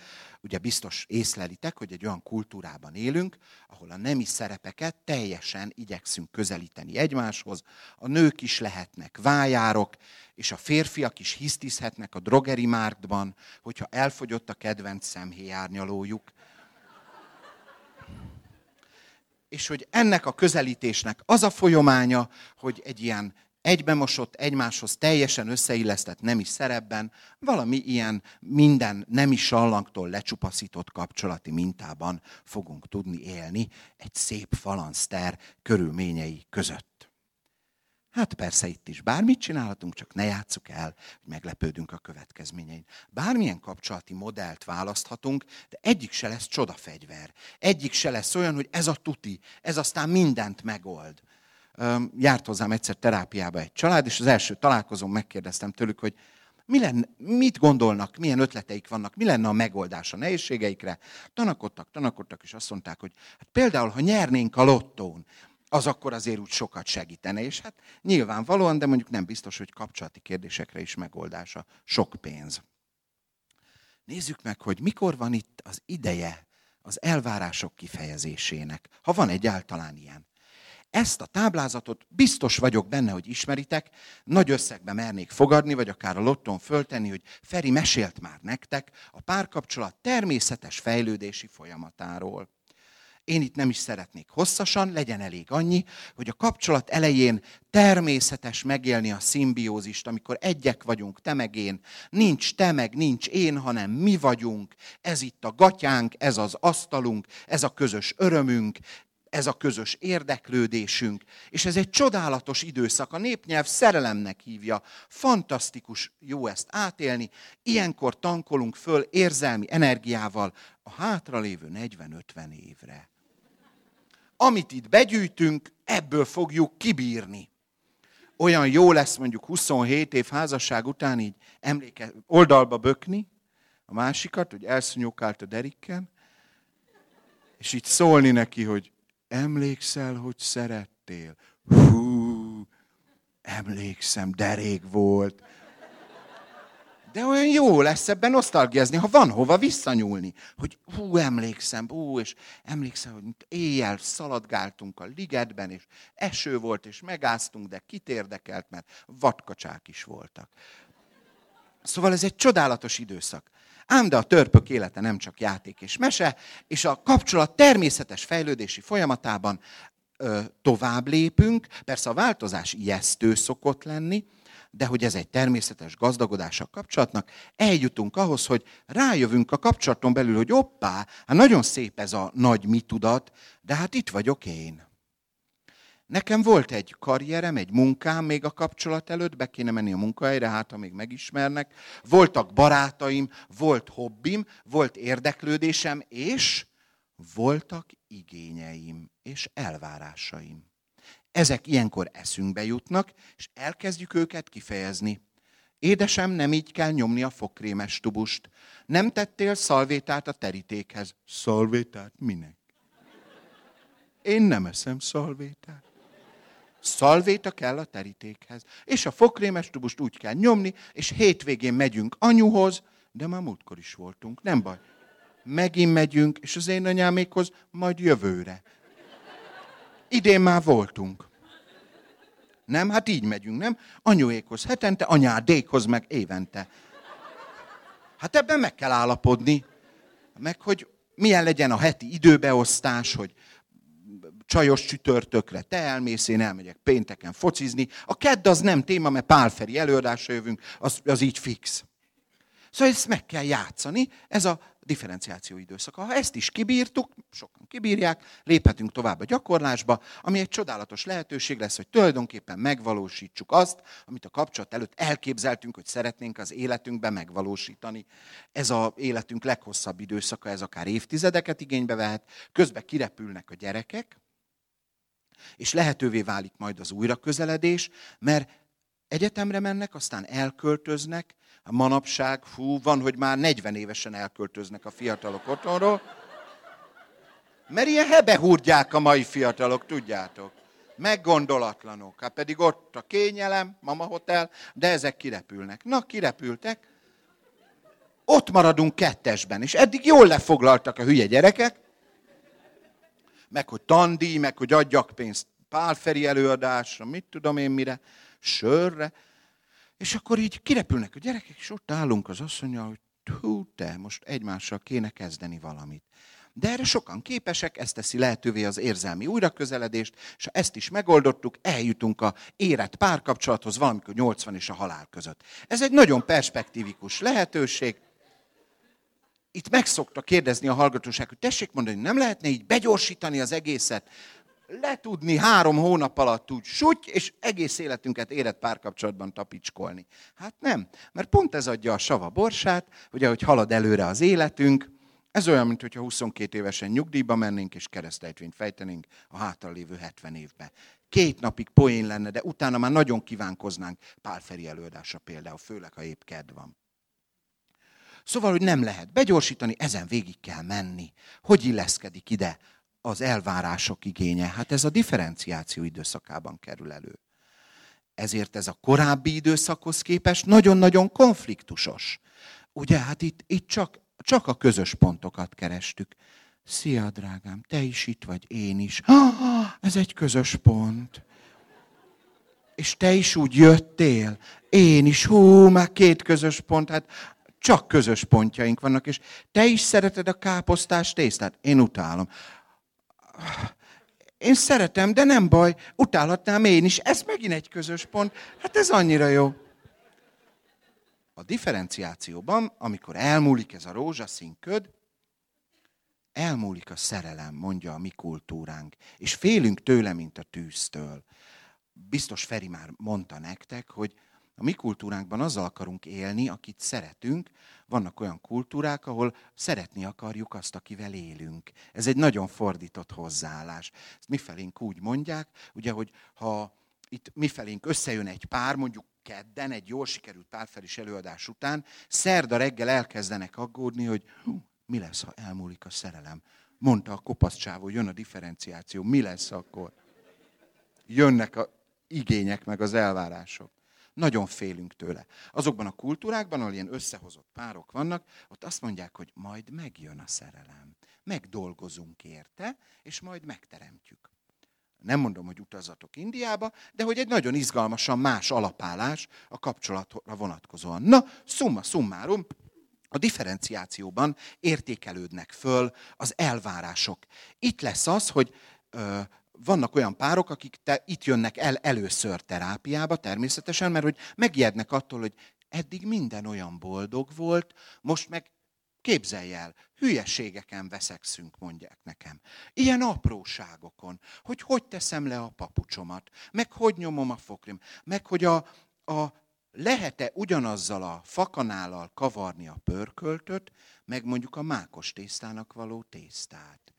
[SPEAKER 1] ugye biztos észlelitek, hogy egy olyan kultúrában élünk, ahol a nemi szerepeket teljesen igyekszünk közelíteni egymáshoz. A nők is lehetnek vájárok, és a férfiak is hisztizhetnek a drogeri mártban, hogyha elfogyott a kedvenc szemhéjárnyalójuk és hogy ennek a közelítésnek az a folyamánya, hogy egy ilyen egybemosott, egymáshoz teljesen összeillesztett nemi szerepben, valami ilyen minden nemi sallangtól lecsupaszított kapcsolati mintában fogunk tudni élni egy szép falanszter körülményei között. Hát persze itt is bármit csinálhatunk, csak ne játsszuk el, hogy meglepődünk a következményein. Bármilyen kapcsolati modellt választhatunk, de egyik se lesz csodafegyver. Egyik se lesz olyan, hogy ez a tuti, ez aztán mindent megold. Járt hozzám egyszer terápiába egy család, és az első találkozón megkérdeztem tőlük, hogy mi lenne, mit gondolnak, milyen ötleteik vannak, mi lenne a megoldás a nehézségeikre. Tanakodtak, tanakodtak, és azt mondták, hogy hát például, ha nyernénk a lottón, az akkor azért úgy sokat segítene. És hát nyilvánvalóan, de mondjuk nem biztos, hogy kapcsolati kérdésekre is megoldása. Sok pénz. Nézzük meg, hogy mikor van itt az ideje az elvárások kifejezésének, ha van egyáltalán ilyen. Ezt a táblázatot biztos vagyok benne, hogy ismeritek, nagy összegbe mernék fogadni, vagy akár a lotton föltenni, hogy Feri mesélt már nektek a párkapcsolat természetes fejlődési folyamatáról. Én itt nem is szeretnék hosszasan, legyen elég annyi, hogy a kapcsolat elején természetes megélni a szimbiózist, amikor egyek vagyunk, te meg én. Nincs te meg, nincs én, hanem mi vagyunk. Ez itt a gatyánk, ez az asztalunk, ez a közös örömünk, ez a közös érdeklődésünk, és ez egy csodálatos időszak, a népnyelv szerelemnek hívja, fantasztikus jó ezt átélni, ilyenkor tankolunk föl érzelmi energiával a hátralévő 40-50 évre. Amit itt begyűjtünk, ebből fogjuk kibírni. Olyan jó lesz mondjuk 27 év házasság után így emléke, oldalba bökni, a másikat, hogy elszonyokált a derikken, és így szólni neki, hogy Emlékszel, hogy szerettél? Hú, emlékszem, de rég volt. De olyan jó lesz ebben nosztalgiazni, ha van hova visszanyúlni. Hogy hú, emlékszem, hú, és emlékszem, hogy éjjel szaladgáltunk a ligetben, és eső volt, és megáztunk, de kit érdekelt, mert vadkacsák is voltak. Szóval ez egy csodálatos időszak. Ám de a törpök élete nem csak játék és mese, és a kapcsolat természetes fejlődési folyamatában ö, tovább lépünk. Persze a változás ijesztő szokott lenni, de hogy ez egy természetes gazdagodás a kapcsolatnak, eljutunk ahhoz, hogy rájövünk a kapcsolaton belül, hogy oppá, hát nagyon szép ez a nagy mi tudat, de hát itt vagyok én. Nekem volt egy karrierem, egy munkám még a kapcsolat előtt, be kéne menni a munkahelyre, hát ha még megismernek. Voltak barátaim, volt hobbim, volt érdeklődésem, és voltak igényeim és elvárásaim. Ezek ilyenkor eszünkbe jutnak, és elkezdjük őket kifejezni. Édesem, nem így kell nyomni a fogkrémes tubust. Nem tettél szalvétát a terítékhez. Szalvétát minek? Én nem eszem szalvétát. Szalvéta kell a terítékhez. És a fokrémes tubust úgy kell nyomni, és hétvégén megyünk anyuhoz, de már múltkor is voltunk, nem baj. Megint megyünk, és az én anyámékhoz majd jövőre. Idén már voltunk. Nem? Hát így megyünk, nem? Anyuékhoz hetente, anyádékhoz meg évente. Hát ebben meg kell állapodni. Meg, hogy milyen legyen a heti időbeosztás, hogy csajos csütörtökre te elmész, én elmegyek pénteken focizni. A kedd az nem téma, mert Pálferi előadásra jövünk, az, az így fix. Szóval ezt meg kell játszani, ez a differenciáció időszaka. Ha ezt is kibírtuk, sokan kibírják, léphetünk tovább a gyakorlásba, ami egy csodálatos lehetőség lesz, hogy tulajdonképpen megvalósítsuk azt, amit a kapcsolat előtt elképzeltünk, hogy szeretnénk az életünkben megvalósítani. Ez az életünk leghosszabb időszaka, ez akár évtizedeket igénybe vehet, közben kirepülnek a gyerekek, és lehetővé válik majd az újraközeledés, mert egyetemre mennek, aztán elköltöznek, a manapság, fú, van, hogy már 40 évesen elköltöznek a fiatalok otthonról, mert ilyen hebehúrgyák a mai fiatalok, tudjátok. Meggondolatlanok. Hát pedig ott a kényelem, mama hotel, de ezek kirepülnek. Na, kirepültek. Ott maradunk kettesben, és eddig jól lefoglaltak a hülye gyerekek, meg hogy tandíj, meg hogy adjak pénzt pálferi előadásra, mit tudom én mire, sörre. És akkor így kirepülnek a gyerekek, és ott állunk az asszonya, hogy hú, te, most egymással kéne kezdeni valamit. De erre sokan képesek, ezt teszi lehetővé az érzelmi újraközeledést, és ha ezt is megoldottuk, eljutunk a érett párkapcsolathoz valamikor 80 és a halál között. Ez egy nagyon perspektívikus lehetőség, itt meg szokta kérdezni a hallgatóság, hogy tessék mondani, nem lehetne így begyorsítani az egészet, letudni három hónap alatt úgy suty, és egész életünket érett párkapcsolatban tapicskolni. Hát nem, mert pont ez adja a sava borsát, hogy ahogy halad előre az életünk, ez olyan, mintha 22 évesen nyugdíjba mennénk, és keresztejtvényt fejtenénk a hátralévő 70 évbe. Két napig poén lenne, de utána már nagyon kívánkoznánk Pálferi előadása például, főleg, ha épp kedv van. Szóval, hogy nem lehet begyorsítani, ezen végig kell menni. Hogy illeszkedik ide az elvárások igénye? Hát ez a differenciáció időszakában kerül elő. Ezért ez a korábbi időszakhoz képest nagyon-nagyon konfliktusos. Ugye, hát itt, itt csak, csak a közös pontokat kerestük. Szia, drágám, te is itt vagy, én is. Ah, ez egy közös pont. És te is úgy jöttél, én is, hú, már két közös pont, hát csak közös pontjaink vannak, és te is szereted a káposztás tésztát? Én utálom. Én szeretem, de nem baj, utálhatnám én is. Ez megint egy közös pont. Hát ez annyira jó. A differenciációban, amikor elmúlik ez a rózsaszín köd, elmúlik a szerelem, mondja a mi kultúránk, és félünk tőle, mint a tűztől. Biztos Feri már mondta nektek, hogy a mi kultúránkban azzal akarunk élni, akit szeretünk. Vannak olyan kultúrák, ahol szeretni akarjuk azt, akivel élünk. Ez egy nagyon fordított hozzáállás. Ezt mifelénk úgy mondják, ugye, hogy ha itt mifelénk összejön egy pár, mondjuk kedden, egy jól sikerült párfelis előadás után, szerda reggel elkezdenek aggódni, hogy hú, mi lesz, ha elmúlik a szerelem. Mondta a kopasz csávó, jön a differenciáció, mi lesz akkor? Jönnek a igények, meg az elvárások. Nagyon félünk tőle. Azokban a kultúrákban, ahol ilyen összehozott párok vannak, ott azt mondják, hogy majd megjön a szerelem. Megdolgozunk érte, és majd megteremtjük. Nem mondom, hogy utazatok Indiába, de hogy egy nagyon izgalmasan más alapállás a kapcsolatra vonatkozóan. Na, summa summarum, a differenciációban értékelődnek föl az elvárások. Itt lesz az, hogy ö, vannak olyan párok, akik te, itt jönnek el először terápiába, természetesen, mert hogy megijednek attól, hogy eddig minden olyan boldog volt, most meg képzelj el, hülyeségeken veszekszünk, mondják nekem. Ilyen apróságokon, hogy hogy teszem le a papucsomat, meg hogy nyomom a fokrim, meg hogy a, a lehet-e ugyanazzal a fakanállal kavarni a pörköltöt, meg mondjuk a mákos tésztának való tésztát.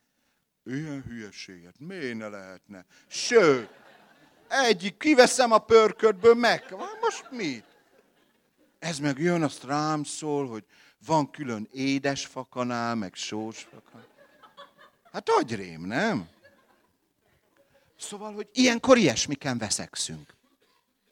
[SPEAKER 1] Ilyen hülyeséget miért ne lehetne? Sőt, egyik kiveszem a pörködből, meg. Most mit? Ez meg jön, azt rám szól, hogy van külön édes fakanál, meg sós fakanál. Hát agyrém, nem? Szóval, hogy ilyenkor ilyesmiken veszekszünk.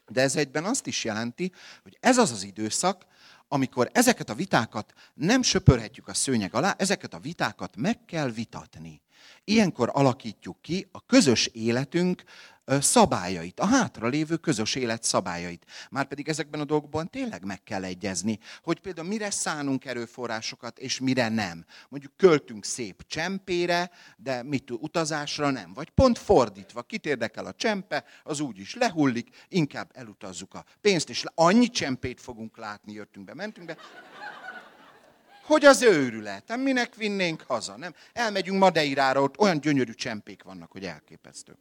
[SPEAKER 1] De ez egyben azt is jelenti, hogy ez az az időszak, amikor ezeket a vitákat nem söpörhetjük a szőnyeg alá, ezeket a vitákat meg kell vitatni. Ilyenkor alakítjuk ki a közös életünk szabályait, a hátralévő közös élet szabályait. Márpedig ezekben a dolgokban tényleg meg kell egyezni, hogy például mire szánunk erőforrásokat, és mire nem. Mondjuk költünk szép csempére, de mit utazásra nem. Vagy pont fordítva, kit érdekel a csempe, az úgy is lehullik, inkább elutazzuk a pénzt, és annyi csempét fogunk látni, jöttünk be, mentünk be, hogy az őrület. Nem minek vinnénk haza, nem? Elmegyünk Madeirára, ott olyan gyönyörű csempék vannak, hogy elképesztő.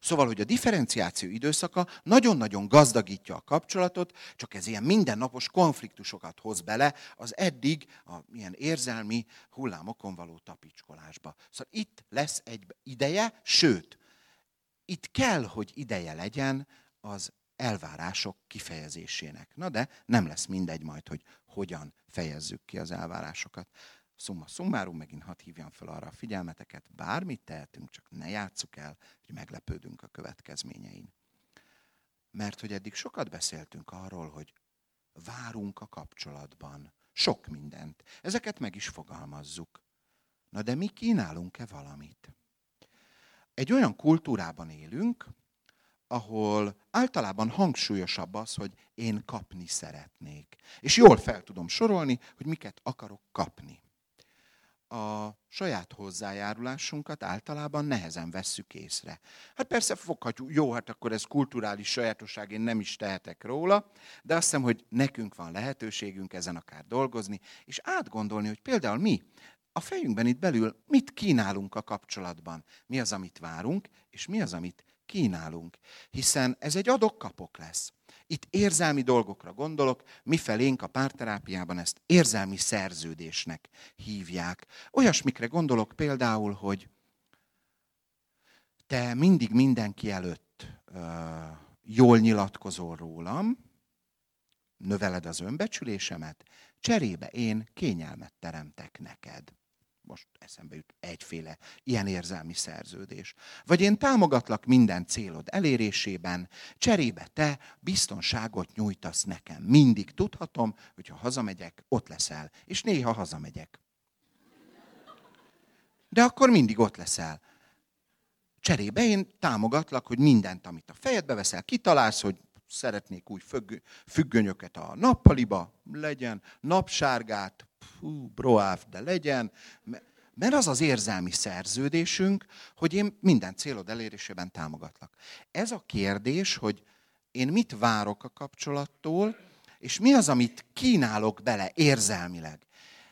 [SPEAKER 1] Szóval, hogy a differenciáció időszaka nagyon-nagyon gazdagítja a kapcsolatot, csak ez ilyen mindennapos konfliktusokat hoz bele az eddig a ilyen érzelmi hullámokon való tapicskolásba. Szóval itt lesz egy ideje, sőt, itt kell, hogy ideje legyen az elvárások kifejezésének. Na de nem lesz mindegy majd, hogy hogyan fejezzük ki az elvárásokat. Szumma szummárum, megint hadd hívjam fel arra a figyelmeteket, bármit tehetünk, csak ne játsszuk el, hogy meglepődünk a következményein. Mert hogy eddig sokat beszéltünk arról, hogy várunk a kapcsolatban. Sok mindent. Ezeket meg is fogalmazzuk. Na de mi kínálunk-e valamit? Egy olyan kultúrában élünk, ahol általában hangsúlyosabb az, hogy én kapni szeretnék. És jól fel tudom sorolni, hogy miket akarok kapni a saját hozzájárulásunkat általában nehezen vesszük észre. Hát persze foghatjuk, jó, hát akkor ez kulturális sajátosság, én nem is tehetek róla, de azt hiszem, hogy nekünk van lehetőségünk ezen akár dolgozni, és átgondolni, hogy például mi a fejünkben itt belül mit kínálunk a kapcsolatban. Mi az, amit várunk, és mi az, amit kínálunk. Hiszen ez egy adok-kapok lesz. Itt érzelmi dolgokra gondolok, mi felénk a párterápiában ezt érzelmi szerződésnek hívják. Olyasmikre gondolok például, hogy te mindig mindenki előtt uh, jól nyilatkozol rólam, növeled az önbecsülésemet, cserébe én kényelmet teremtek neked most eszembe jut egyféle ilyen érzelmi szerződés. Vagy én támogatlak minden célod elérésében, cserébe te biztonságot nyújtasz nekem. Mindig tudhatom, hogy ha hazamegyek, ott leszel. És néha hazamegyek. De akkor mindig ott leszel. Cserébe én támogatlak, hogy mindent, amit a fejedbe veszel, kitalálsz, hogy szeretnék új függönyöket a nappaliba, legyen, napsárgát, fú, broáv, de legyen, mert az az érzelmi szerződésünk, hogy én minden célod elérésében támogatlak. Ez a kérdés, hogy én mit várok a kapcsolattól, és mi az, amit kínálok bele érzelmileg.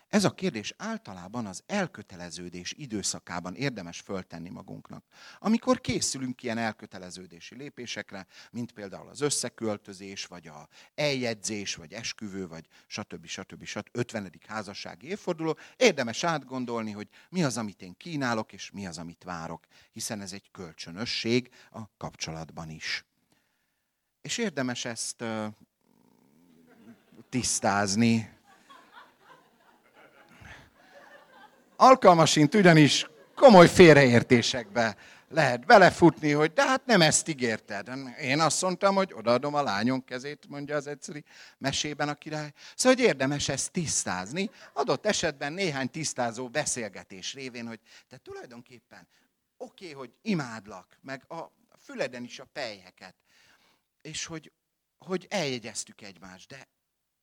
[SPEAKER 1] Ez a kérdés általában az elköteleződés időszakában érdemes föltenni magunknak. Amikor készülünk ilyen elköteleződési lépésekre, mint például az összeköltözés, vagy a eljegyzés, vagy esküvő, vagy stb. stb. stb. 50. házassági évforduló, érdemes átgondolni, hogy mi az, amit én kínálok, és mi az, amit várok, hiszen ez egy kölcsönösség a kapcsolatban is. És érdemes ezt tisztázni, alkalmasint ugyanis komoly félreértésekbe lehet belefutni, hogy de hát nem ezt ígérted. Én azt mondtam, hogy odaadom a lányom kezét, mondja az egyszerű mesében a király. Szóval, hogy érdemes ezt tisztázni. Adott esetben néhány tisztázó beszélgetés révén, hogy te tulajdonképpen oké, okay, hogy imádlak, meg a füleden is a pejheket, és hogy, hogy eljegyeztük egymást, de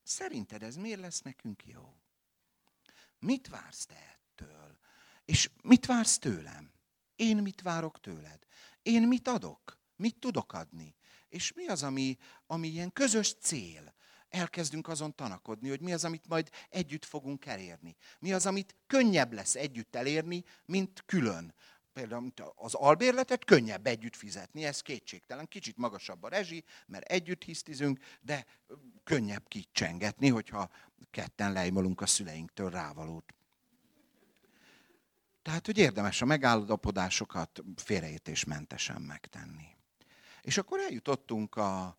[SPEAKER 1] szerinted ez miért lesz nekünk jó? Mit vársz te től. És mit vársz tőlem? Én mit várok tőled? Én mit adok? Mit tudok adni? És mi az, ami, ami ilyen közös cél? Elkezdünk azon tanakodni, hogy mi az, amit majd együtt fogunk elérni. Mi az, amit könnyebb lesz együtt elérni, mint külön. Például az albérletet könnyebb együtt fizetni, ez kétségtelen. Kicsit magasabb a rezsi, mert együtt hisztizünk, de könnyebb kicsengetni, hogyha ketten lejmolunk a szüleinktől rávalót. Tehát, hogy érdemes a megállapodásokat félreértésmentesen megtenni. És akkor eljutottunk a,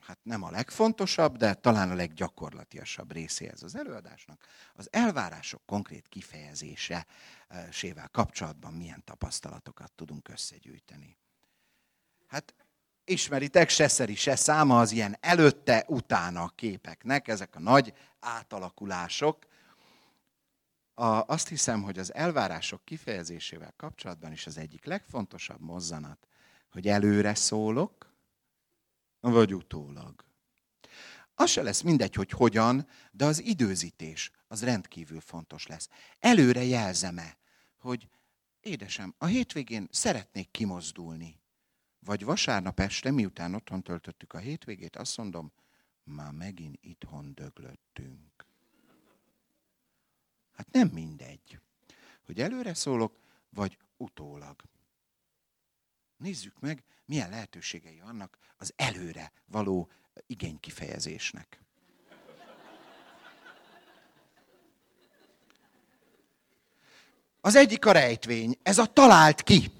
[SPEAKER 1] hát nem a legfontosabb, de talán a leggyakorlatiasabb részéhez az előadásnak, az elvárások konkrét kifejezésével kapcsolatban milyen tapasztalatokat tudunk összegyűjteni. Hát ismeritek, se szeri, se száma az ilyen előtte-utána képeknek, ezek a nagy átalakulások, a, azt hiszem, hogy az elvárások kifejezésével kapcsolatban is az egyik legfontosabb mozzanat, hogy előre szólok, vagy utólag. Az se lesz mindegy, hogy hogyan, de az időzítés az rendkívül fontos lesz. Előre jelzem-e, hogy édesem, a hétvégén szeretnék kimozdulni. Vagy vasárnap este, miután otthon töltöttük a hétvégét, azt mondom, már megint itthon döglöttünk. Hát nem mindegy, hogy előre szólok, vagy utólag. Nézzük meg, milyen lehetőségei vannak az előre való igénykifejezésnek. Az egyik a rejtvény, ez a talált ki.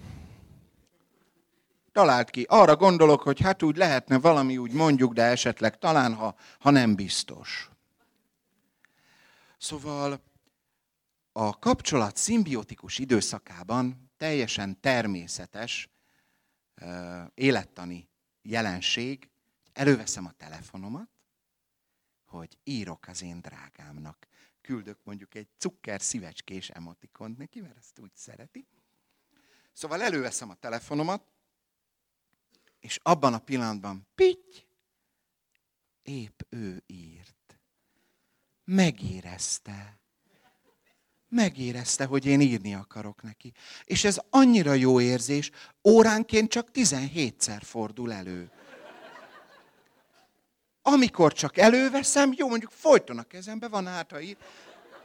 [SPEAKER 1] Talált ki. Arra gondolok, hogy hát úgy lehetne valami úgy mondjuk, de esetleg talán, ha, ha nem biztos. Szóval a kapcsolat szimbiotikus időszakában teljesen természetes élettani jelenség, előveszem a telefonomat, hogy írok az én drágámnak. Küldök mondjuk egy cukker szívecskés emotikont neki, mert ezt úgy szereti. Szóval előveszem a telefonomat, és abban a pillanatban, pitty, épp ő írt. Megérezte megérezte, hogy én írni akarok neki. És ez annyira jó érzés, óránként csak 17-szer fordul elő. Amikor csak előveszem, jó, mondjuk folyton a kezembe van hát, ír,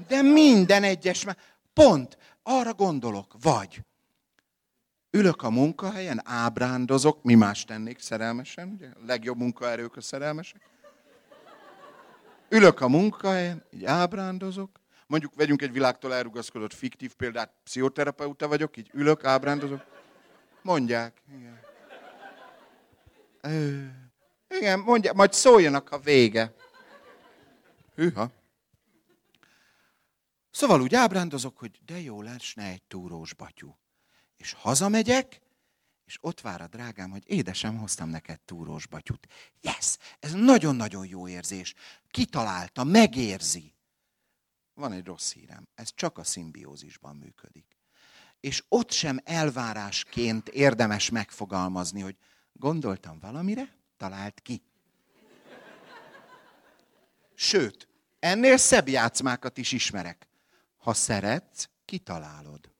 [SPEAKER 1] de minden egyes, pont arra gondolok, vagy ülök a munkahelyen, ábrándozok, mi más tennék szerelmesen, ugye? A legjobb munkaerők a szerelmesek. Ülök a munkahelyen, így ábrándozok, Mondjuk vegyünk egy világtól elrugaszkodott fiktív példát, pszichoterapeuta vagyok, így ülök, ábrándozok. Mondják. Igen. Ö, igen, mondják, majd szóljanak a vége. Hűha. Szóval úgy ábrándozok, hogy de jó lesne egy túrós batyú. És hazamegyek, és ott vár a drágám, hogy édesem, hoztam neked túrós batyút. Yes! Ez nagyon-nagyon jó érzés. Kitalálta, megérzi. Van egy rossz hírem. Ez csak a szimbiózisban működik. és ott sem elvárásként érdemes megfogalmazni, hogy gondoltam valamire, talált ki. Sőt, ennél szebb játszmákat is ismerek. Ha szeretsz, kitalálod.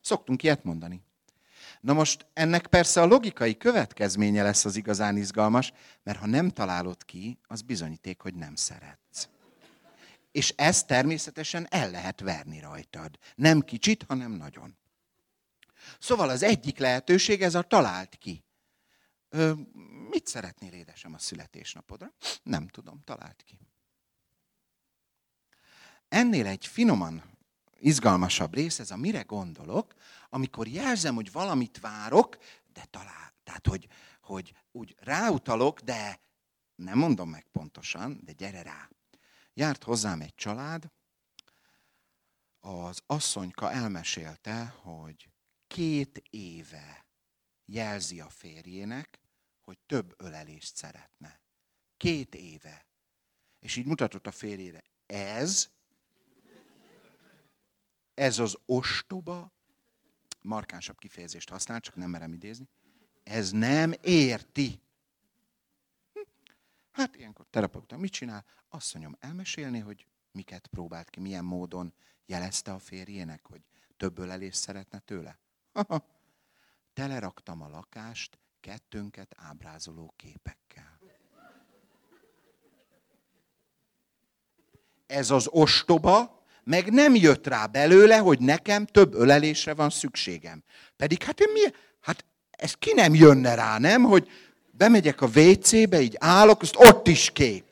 [SPEAKER 1] Szoktunk ilyet mondani. Na most ennek persze a logikai következménye lesz az igazán izgalmas, mert ha nem találod ki, az bizonyíték, hogy nem szeretsz. És ezt természetesen el lehet verni rajtad. Nem kicsit, hanem nagyon. Szóval az egyik lehetőség ez a talált ki. Ö, mit szeretnél édesem a születésnapodra? Nem tudom, talált ki. Ennél egy finoman izgalmasabb rész, ez a mire gondolok, amikor jelzem, hogy valamit várok, de talán, tehát hogy, hogy úgy ráutalok, de nem mondom meg pontosan, de gyere rá. Járt hozzám egy család, az asszonyka elmesélte, hogy két éve jelzi a férjének, hogy több ölelést szeretne. Két éve. És így mutatott a férjére. Ez, ez az ostoba, markánsabb kifejezést használ, csak nem merem idézni, ez nem érti. Hát ilyenkor terapeuta mit csinál? Asszonyom elmesélni, hogy miket próbált ki, milyen módon jelezte a férjének, hogy több ölelést szeretne tőle. Teleraktam a lakást kettőnket ábrázoló képekkel. Ez az ostoba, meg nem jött rá belőle, hogy nekem több ölelésre van szükségem. Pedig hát én mi? Hát ez ki nem jönne rá, nem? Hogy bemegyek a WC-be, így állok, azt ott is kép.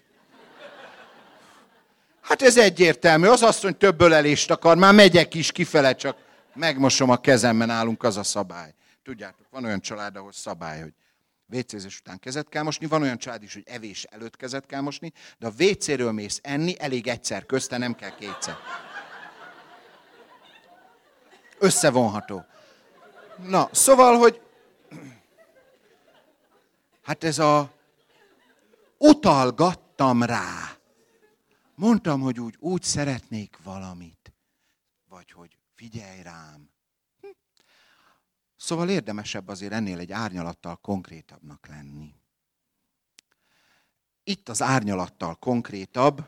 [SPEAKER 1] Hát ez egyértelmű, az asszony több ölelést akar, már megyek is kifele, csak megmosom a kezemben állunk, az a szabály. Tudjátok, van olyan család, ahol szabály, hogy WC-zés után kezet kell mosni, van olyan család is, hogy evés előtt kezet kell mosni, de a WC-ről mész enni, elég egyszer közte, nem kell kétszer. Összevonható. Na, szóval, hogy hát ez a utalgattam rá. Mondtam, hogy úgy, úgy szeretnék valamit. Vagy hogy figyelj rám. Hm. Szóval érdemesebb azért ennél egy árnyalattal konkrétabbnak lenni. Itt az árnyalattal konkrétabb,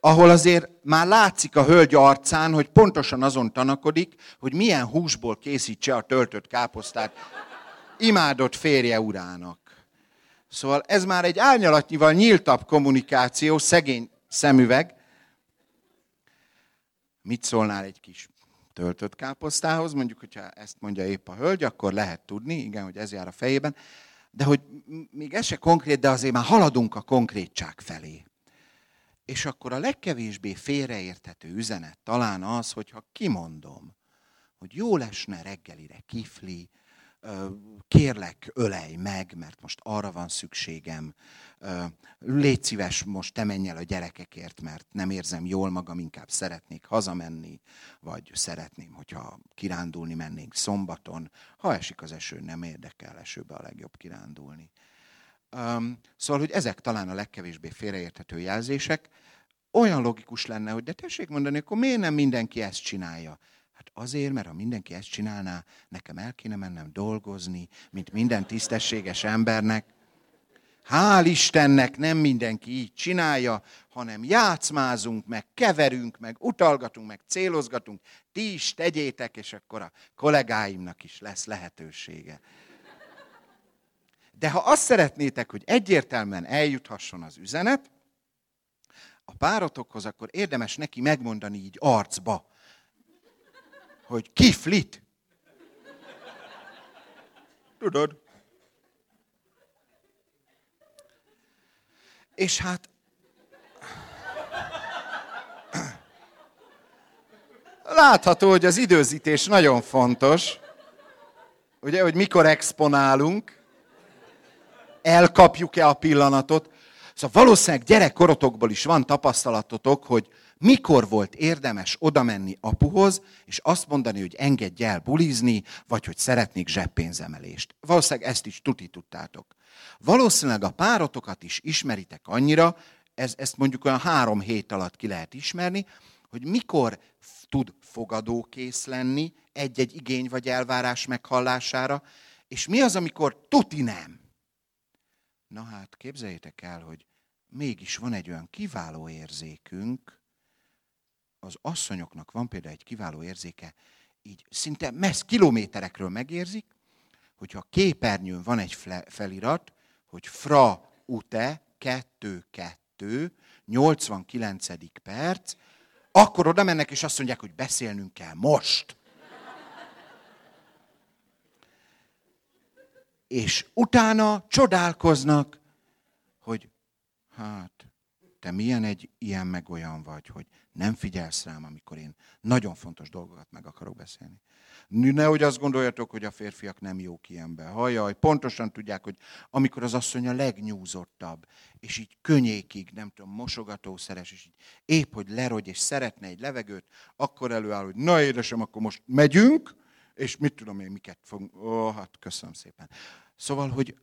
[SPEAKER 1] ahol azért már látszik a hölgy arcán, hogy pontosan azon tanakodik, hogy milyen húsból készítse a töltött káposztát imádott férje urának. Szóval ez már egy árnyalatnyival nyíltabb kommunikáció, szegény szemüveg. Mit szólnál egy kis töltött káposztához? Mondjuk, hogyha ezt mondja épp a hölgy, akkor lehet tudni, igen, hogy ez jár a fejében. De hogy még ez se konkrét, de azért már haladunk a konkrétság felé. És akkor a legkevésbé félreérthető üzenet talán az, hogyha kimondom, hogy jó lesne reggelire kifli, kérlek, ölej meg, mert most arra van szükségem. Légy szíves, most te menj el a gyerekekért, mert nem érzem jól magam, inkább szeretnék hazamenni, vagy szeretném, hogyha kirándulni mennénk szombaton. Ha esik az eső, nem érdekel esőbe a legjobb kirándulni. Szóval, hogy ezek talán a legkevésbé félreérthető jelzések. Olyan logikus lenne, hogy de tessék mondani, akkor miért nem mindenki ezt csinálja? Hát azért, mert ha mindenki ezt csinálná, nekem el kéne mennem dolgozni, mint minden tisztességes embernek. Hál' Istennek nem mindenki így csinálja, hanem játszmázunk, meg keverünk, meg utalgatunk, meg célozgatunk. Ti is tegyétek, és akkor a kollégáimnak is lesz lehetősége. De ha azt szeretnétek, hogy egyértelműen eljuthasson az üzenet, a páratokhoz, akkor érdemes neki megmondani így arcba, hogy kiflit. Tudod? És hát látható, hogy az időzítés nagyon fontos. Ugye, hogy mikor exponálunk, elkapjuk-e a pillanatot. Szóval valószínűleg gyerekkorotokból is van tapasztalatotok, hogy mikor volt érdemes odamenni apuhoz, és azt mondani, hogy engedj el bulizni, vagy hogy szeretnék zseppénzemelést. Valószínűleg ezt is tuti tudtátok. Valószínűleg a párotokat is ismeritek annyira, ez, ezt mondjuk olyan három hét alatt ki lehet ismerni, hogy mikor tud fogadókész lenni egy-egy igény vagy elvárás meghallására, és mi az, amikor tuti nem. Na hát, képzeljétek el, hogy mégis van egy olyan kiváló érzékünk, az asszonyoknak van például egy kiváló érzéke, így szinte messz kilométerekről megérzik, hogyha képernyőn van egy felirat, hogy fra ute 2-2, 89. perc, akkor oda mennek, és azt mondják, hogy beszélnünk kell most. És utána csodálkoznak, hogy hát, te milyen egy ilyen meg olyan vagy, hogy nem figyelsz rám, amikor én nagyon fontos dolgokat meg akarok beszélni. Nehogy azt gondoljatok, hogy a férfiak nem jók ilyenbe. Hajaj, pontosan tudják, hogy amikor az asszony a legnyúzottabb, és így könnyékig, nem tudom, mosogatószeres, és így épp, hogy lerogy, és szeretne egy levegőt, akkor előáll, hogy na édesem, akkor most megyünk, és mit tudom én, miket fogunk. Ó, hát köszönöm szépen. Szóval, hogy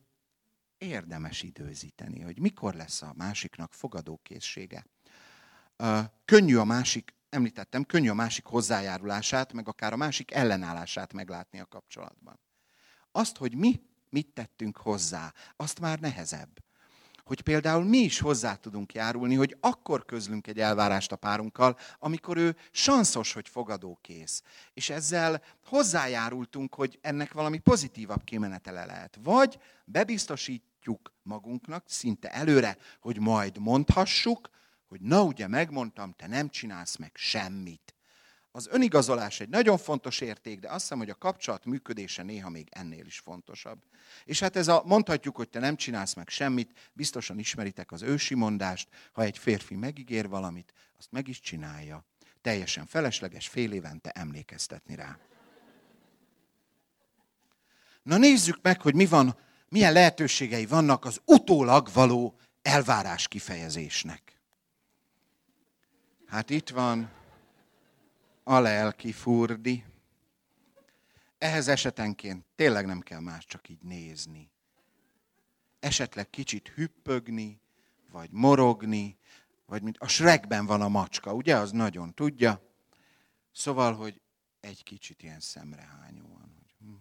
[SPEAKER 1] érdemes időzíteni, hogy mikor lesz a másiknak fogadókészsége. Könnyű a másik említettem, könnyű a másik hozzájárulását, meg akár a másik ellenállását meglátni a kapcsolatban. Azt, hogy mi mit tettünk hozzá, azt már nehezebb. Hogy például mi is hozzá tudunk járulni, hogy akkor közlünk egy elvárást a párunkkal, amikor ő sanszos, hogy fogadókész. És ezzel hozzájárultunk, hogy ennek valami pozitívabb kimenetele lehet. Vagy bebiztosítjuk magunknak szinte előre, hogy majd mondhassuk, hogy na ugye megmondtam, te nem csinálsz meg semmit. Az önigazolás egy nagyon fontos érték, de azt hiszem, hogy a kapcsolat működése néha még ennél is fontosabb. És hát ez a mondhatjuk, hogy te nem csinálsz meg semmit, biztosan ismeritek az ősi mondást, ha egy férfi megígér valamit, azt meg is csinálja. Teljesen felesleges fél évente emlékeztetni rá. Na nézzük meg, hogy mi van, milyen lehetőségei vannak az utólag való elvárás kifejezésnek. Hát itt van a lelki furdi. Ehhez esetenként tényleg nem kell más, csak így nézni. Esetleg kicsit hüppögni, vagy morogni, vagy mint a Shrekben van a macska, ugye? Az nagyon tudja. Szóval, hogy egy kicsit ilyen szemrehányóan. Hogy hm.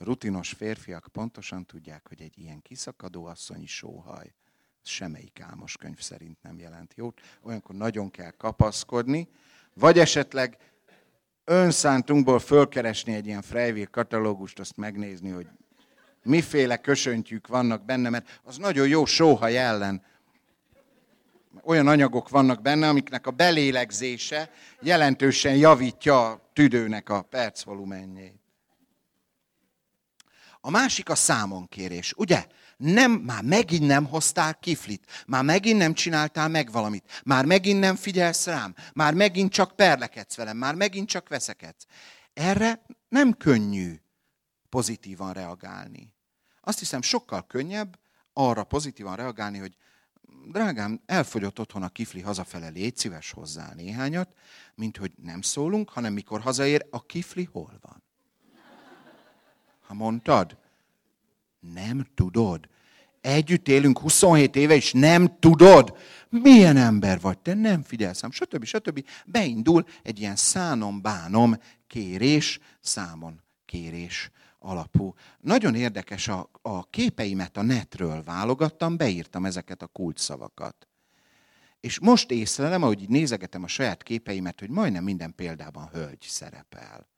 [SPEAKER 1] Rutinos férfiak pontosan tudják, hogy egy ilyen kiszakadó asszonyi sóhaj semmelyik álmos könyv szerint nem jelent jót. Olyankor nagyon kell kapaszkodni, vagy esetleg önszántunkból fölkeresni egy ilyen Freiville katalógust, azt megnézni, hogy miféle kösöntjük vannak benne, mert az nagyon jó sóhaj ellen. Olyan anyagok vannak benne, amiknek a belélegzése jelentősen javítja a tüdőnek a percvolumenjét. A másik a számonkérés, ugye? Nem, már megint nem hoztál kiflit, már megint nem csináltál meg valamit, már megint nem figyelsz rám, már megint csak perlekedsz velem, már megint csak veszekedsz. Erre nem könnyű pozitívan reagálni. Azt hiszem, sokkal könnyebb arra pozitívan reagálni, hogy drágám, elfogyott otthon a kifli hazafele, légy szíves hozzá néhányat, mint hogy nem szólunk, hanem mikor hazaér, a kifli hol van? Ha mondtad, nem tudod. Együtt élünk 27 éve, és nem tudod. Milyen ember vagy, te nem figyelsz stb. stb. Beindul egy ilyen szánom-bánom kérés, számon kérés alapú. Nagyon érdekes, a, a képeimet a netről válogattam, beírtam ezeket a kulcsszavakat. És most észlelem, ahogy így nézegetem a saját képeimet, hogy majdnem minden példában hölgy szerepel.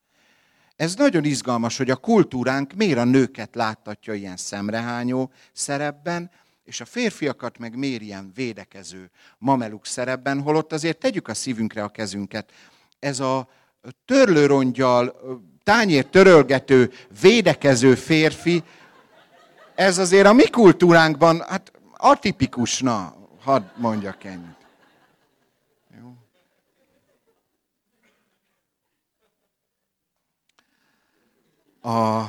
[SPEAKER 1] Ez nagyon izgalmas, hogy a kultúránk miért a nőket láttatja ilyen szemrehányó szerepben, és a férfiakat meg miért ilyen védekező mameluk szerepben, holott azért tegyük a szívünkre a kezünket. Ez a törlőrongyal, tányér törölgető, védekező férfi, ez azért a mi kultúránkban, hát atipikus, na, hadd mondjak ennyit. A...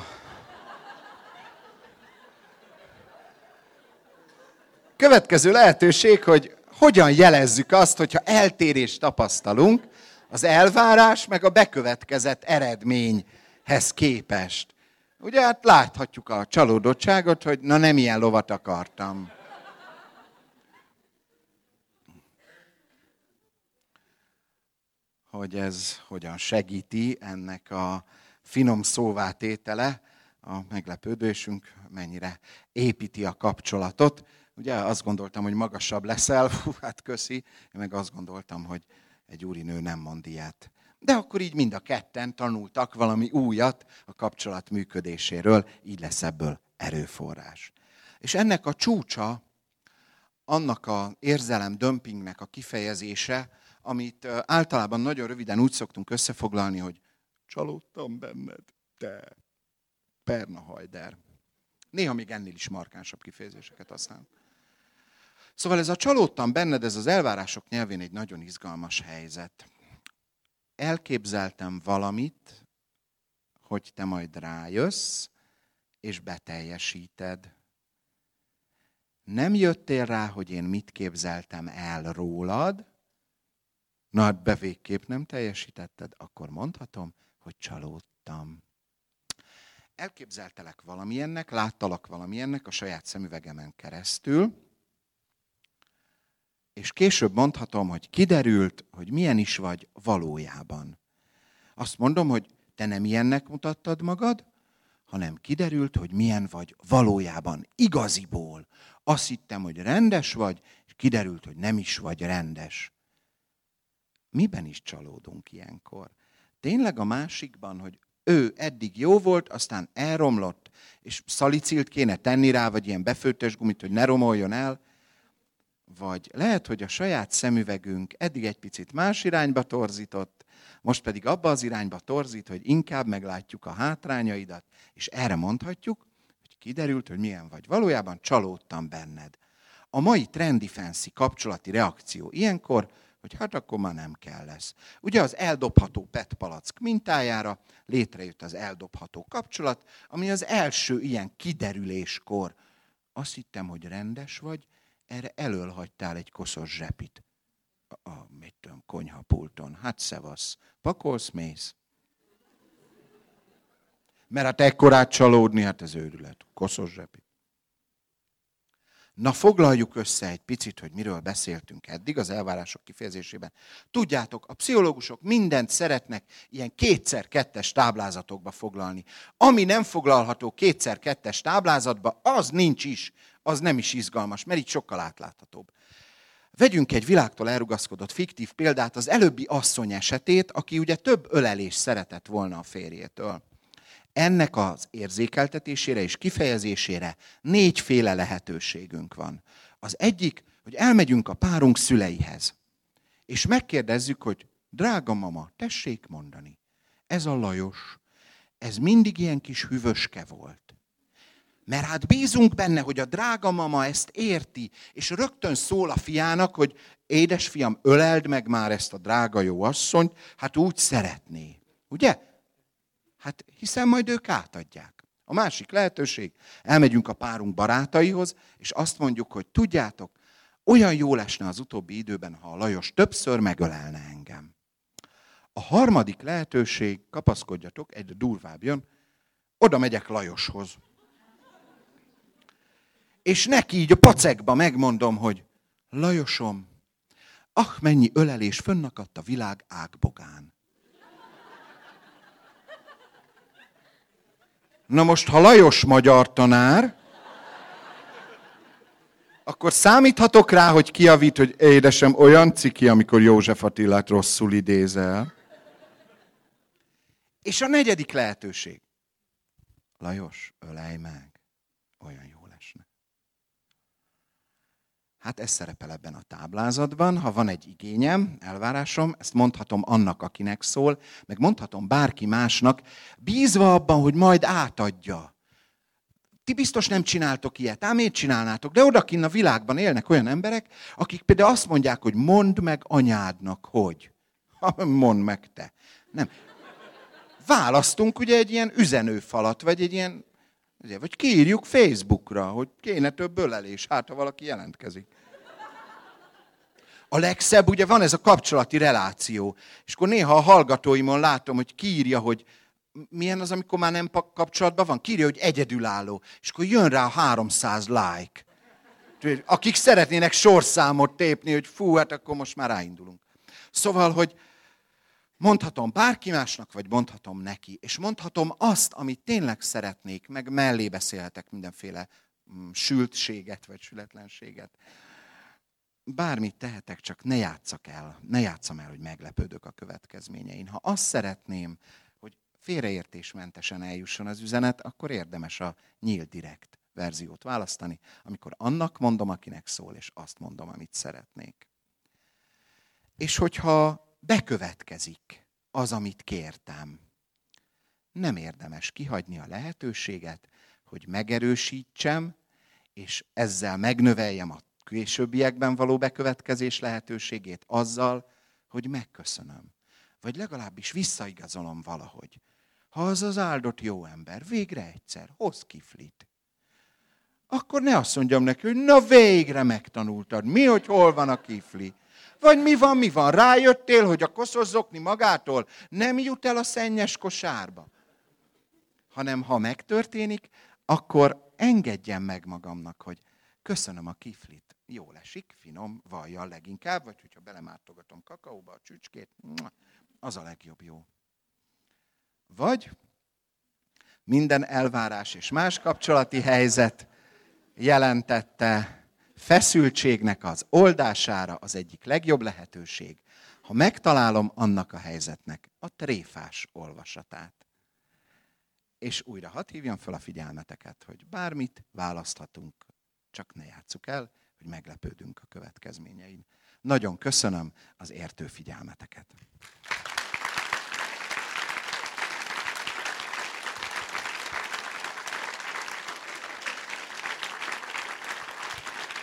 [SPEAKER 1] Következő lehetőség, hogy hogyan jelezzük azt, hogyha eltérést tapasztalunk az elvárás meg a bekövetkezett eredményhez képest. Ugye hát láthatjuk a csalódottságot, hogy na nem ilyen lovat akartam. Hogy ez hogyan segíti ennek a finom szóvátétele, a meglepődésünk mennyire építi a kapcsolatot. Ugye azt gondoltam, hogy magasabb leszel, hú, hát köszi, én meg azt gondoltam, hogy egy úrinő nem mond ilyet. De akkor így mind a ketten tanultak valami újat a kapcsolat működéséről, így lesz ebből erőforrás. És ennek a csúcsa, annak a érzelem dömpingnek a kifejezése, amit általában nagyon röviden úgy szoktunk összefoglalni, hogy csalódtam benned, te perna hajder. Néha még ennél is markánsabb kifejezéseket használunk. Szóval ez a csalódtam benned, ez az elvárások nyelvén egy nagyon izgalmas helyzet. Elképzeltem valamit, hogy te majd rájössz, és beteljesíted. Nem jöttél rá, hogy én mit képzeltem el rólad, na hát bevégképp nem teljesítetted, akkor mondhatom, hogy csalódtam. Elképzeltelek valamilyennek, láttalak valamilyennek a saját szemüvegemen keresztül, és később mondhatom, hogy kiderült, hogy milyen is vagy valójában. Azt mondom, hogy te nem ilyennek mutattad magad, hanem kiderült, hogy milyen vagy valójában, igaziból. Azt hittem, hogy rendes vagy, és kiderült, hogy nem is vagy rendes. Miben is csalódunk ilyenkor? Tényleg a másikban, hogy ő eddig jó volt, aztán elromlott, és szalicilt kéne tenni rá, vagy ilyen befőttes gumit, hogy ne romoljon el, vagy lehet, hogy a saját szemüvegünk eddig egy picit más irányba torzított, most pedig abba az irányba torzít, hogy inkább meglátjuk a hátrányaidat, és erre mondhatjuk, hogy kiderült, hogy milyen vagy. Valójában csalódtam benned. A mai trendy fancy kapcsolati reakció ilyenkor, hogy hát akkor már nem kell lesz. Ugye az eldobható PET palack mintájára létrejött az eldobható kapcsolat, ami az első ilyen kiderüléskor. Azt hittem, hogy rendes vagy, erre elől hagytál egy koszos zsepit. A, a mit tudom, konyhapulton. Hát szevasz. Pakolsz, mész. Mert hát ekkorát csalódni, hát ez őrület. Koszos zsepit. Na foglaljuk össze egy picit, hogy miről beszéltünk eddig az elvárások kifejezésében. Tudjátok, a pszichológusok mindent szeretnek ilyen kétszer-kettes táblázatokba foglalni. Ami nem foglalható kétszer-kettes táblázatba, az nincs is az nem is izgalmas, mert így sokkal átláthatóbb. Vegyünk egy világtól elrugaszkodott fiktív példát, az előbbi asszony esetét, aki ugye több ölelés szeretett volna a férjétől. Ennek az érzékeltetésére és kifejezésére négyféle lehetőségünk van. Az egyik, hogy elmegyünk a párunk szüleihez, és megkérdezzük, hogy drága mama, tessék mondani, ez a Lajos, ez mindig ilyen kis hűvöske volt. Mert hát bízunk benne, hogy a drága mama ezt érti, és rögtön szól a fiának, hogy édesfiam, öleld meg már ezt a drága jó asszonyt, hát úgy szeretné. Ugye? Hát hiszen majd ők átadják. A másik lehetőség, elmegyünk a párunk barátaihoz, és azt mondjuk, hogy tudjátok, olyan jó lesne az utóbbi időben, ha a Lajos többször megölelne engem. A harmadik lehetőség, kapaszkodjatok, egy durvább jön, oda megyek Lajoshoz és neki így a pacekba megmondom, hogy Lajosom, ah, mennyi ölelés fönnakadt a világ ágbogán. Na most, ha Lajos magyar tanár, akkor számíthatok rá, hogy kiavít, hogy édesem, olyan ciki, amikor József Attilát rosszul idézel. És a negyedik lehetőség. Lajos, ölej meg. Olyan jó. Hát ez szerepel ebben a táblázatban. Ha van egy igényem, elvárásom, ezt mondhatom annak, akinek szól, meg mondhatom bárki másnak, bízva abban, hogy majd átadja. Ti biztos nem csináltok ilyet, ám miért csinálnátok? De odakinn a világban élnek olyan emberek, akik például azt mondják, hogy mondd meg anyádnak, hogy. mondd meg te. Nem. Választunk ugye egy ilyen üzenőfalat, vagy egy ilyen vagy kiírjuk Facebookra, hogy kéne több ölelés, hát ha valaki jelentkezik. A legszebb, ugye van ez a kapcsolati reláció. És akkor néha a hallgatóimon látom, hogy kiírja, hogy milyen az, amikor már nem kapcsolatban van? Kírja, hogy egyedülálló. És akkor jön rá a 300 like. Akik szeretnének sorszámot tépni, hogy fú, hát akkor most már ráindulunk. Szóval, hogy, Mondhatom bárki másnak, vagy mondhatom neki. És mondhatom azt, amit tényleg szeretnék, meg mellé beszélhetek mindenféle mm, sültséget, vagy sületlenséget. Bármit tehetek, csak ne játszak el, ne játszam el, hogy meglepődök a következményein. Ha azt szeretném, hogy félreértésmentesen eljusson az üzenet, akkor érdemes a nyílt direkt verziót választani, amikor annak mondom, akinek szól, és azt mondom, amit szeretnék. És hogyha bekövetkezik az, amit kértem, nem érdemes kihagyni a lehetőséget, hogy megerősítsem, és ezzel megnöveljem a későbbiekben való bekövetkezés lehetőségét azzal, hogy megköszönöm. Vagy legalábbis visszaigazolom valahogy. Ha az az áldott jó ember végre egyszer hoz kiflit, akkor ne azt mondjam neki, hogy na végre megtanultad, mi, hogy hol van a kifli. Vagy mi van, mi van? Rájöttél, hogy a koszos magától nem jut el a szennyes kosárba. Hanem ha megtörténik, akkor engedjem meg magamnak, hogy köszönöm a kiflit. Jól esik, finom, vajjal leginkább, vagy hogyha belemártogatom kakaóba a csücskét, az a legjobb jó. Vagy minden elvárás és más kapcsolati helyzet jelentette feszültségnek az oldására az egyik legjobb lehetőség, ha megtalálom annak a helyzetnek a tréfás olvasatát. És újra hadd hívjam fel a figyelmeteket, hogy bármit választhatunk, csak ne játsszuk el, hogy meglepődünk a következményein. Nagyon köszönöm az értő figyelmeteket.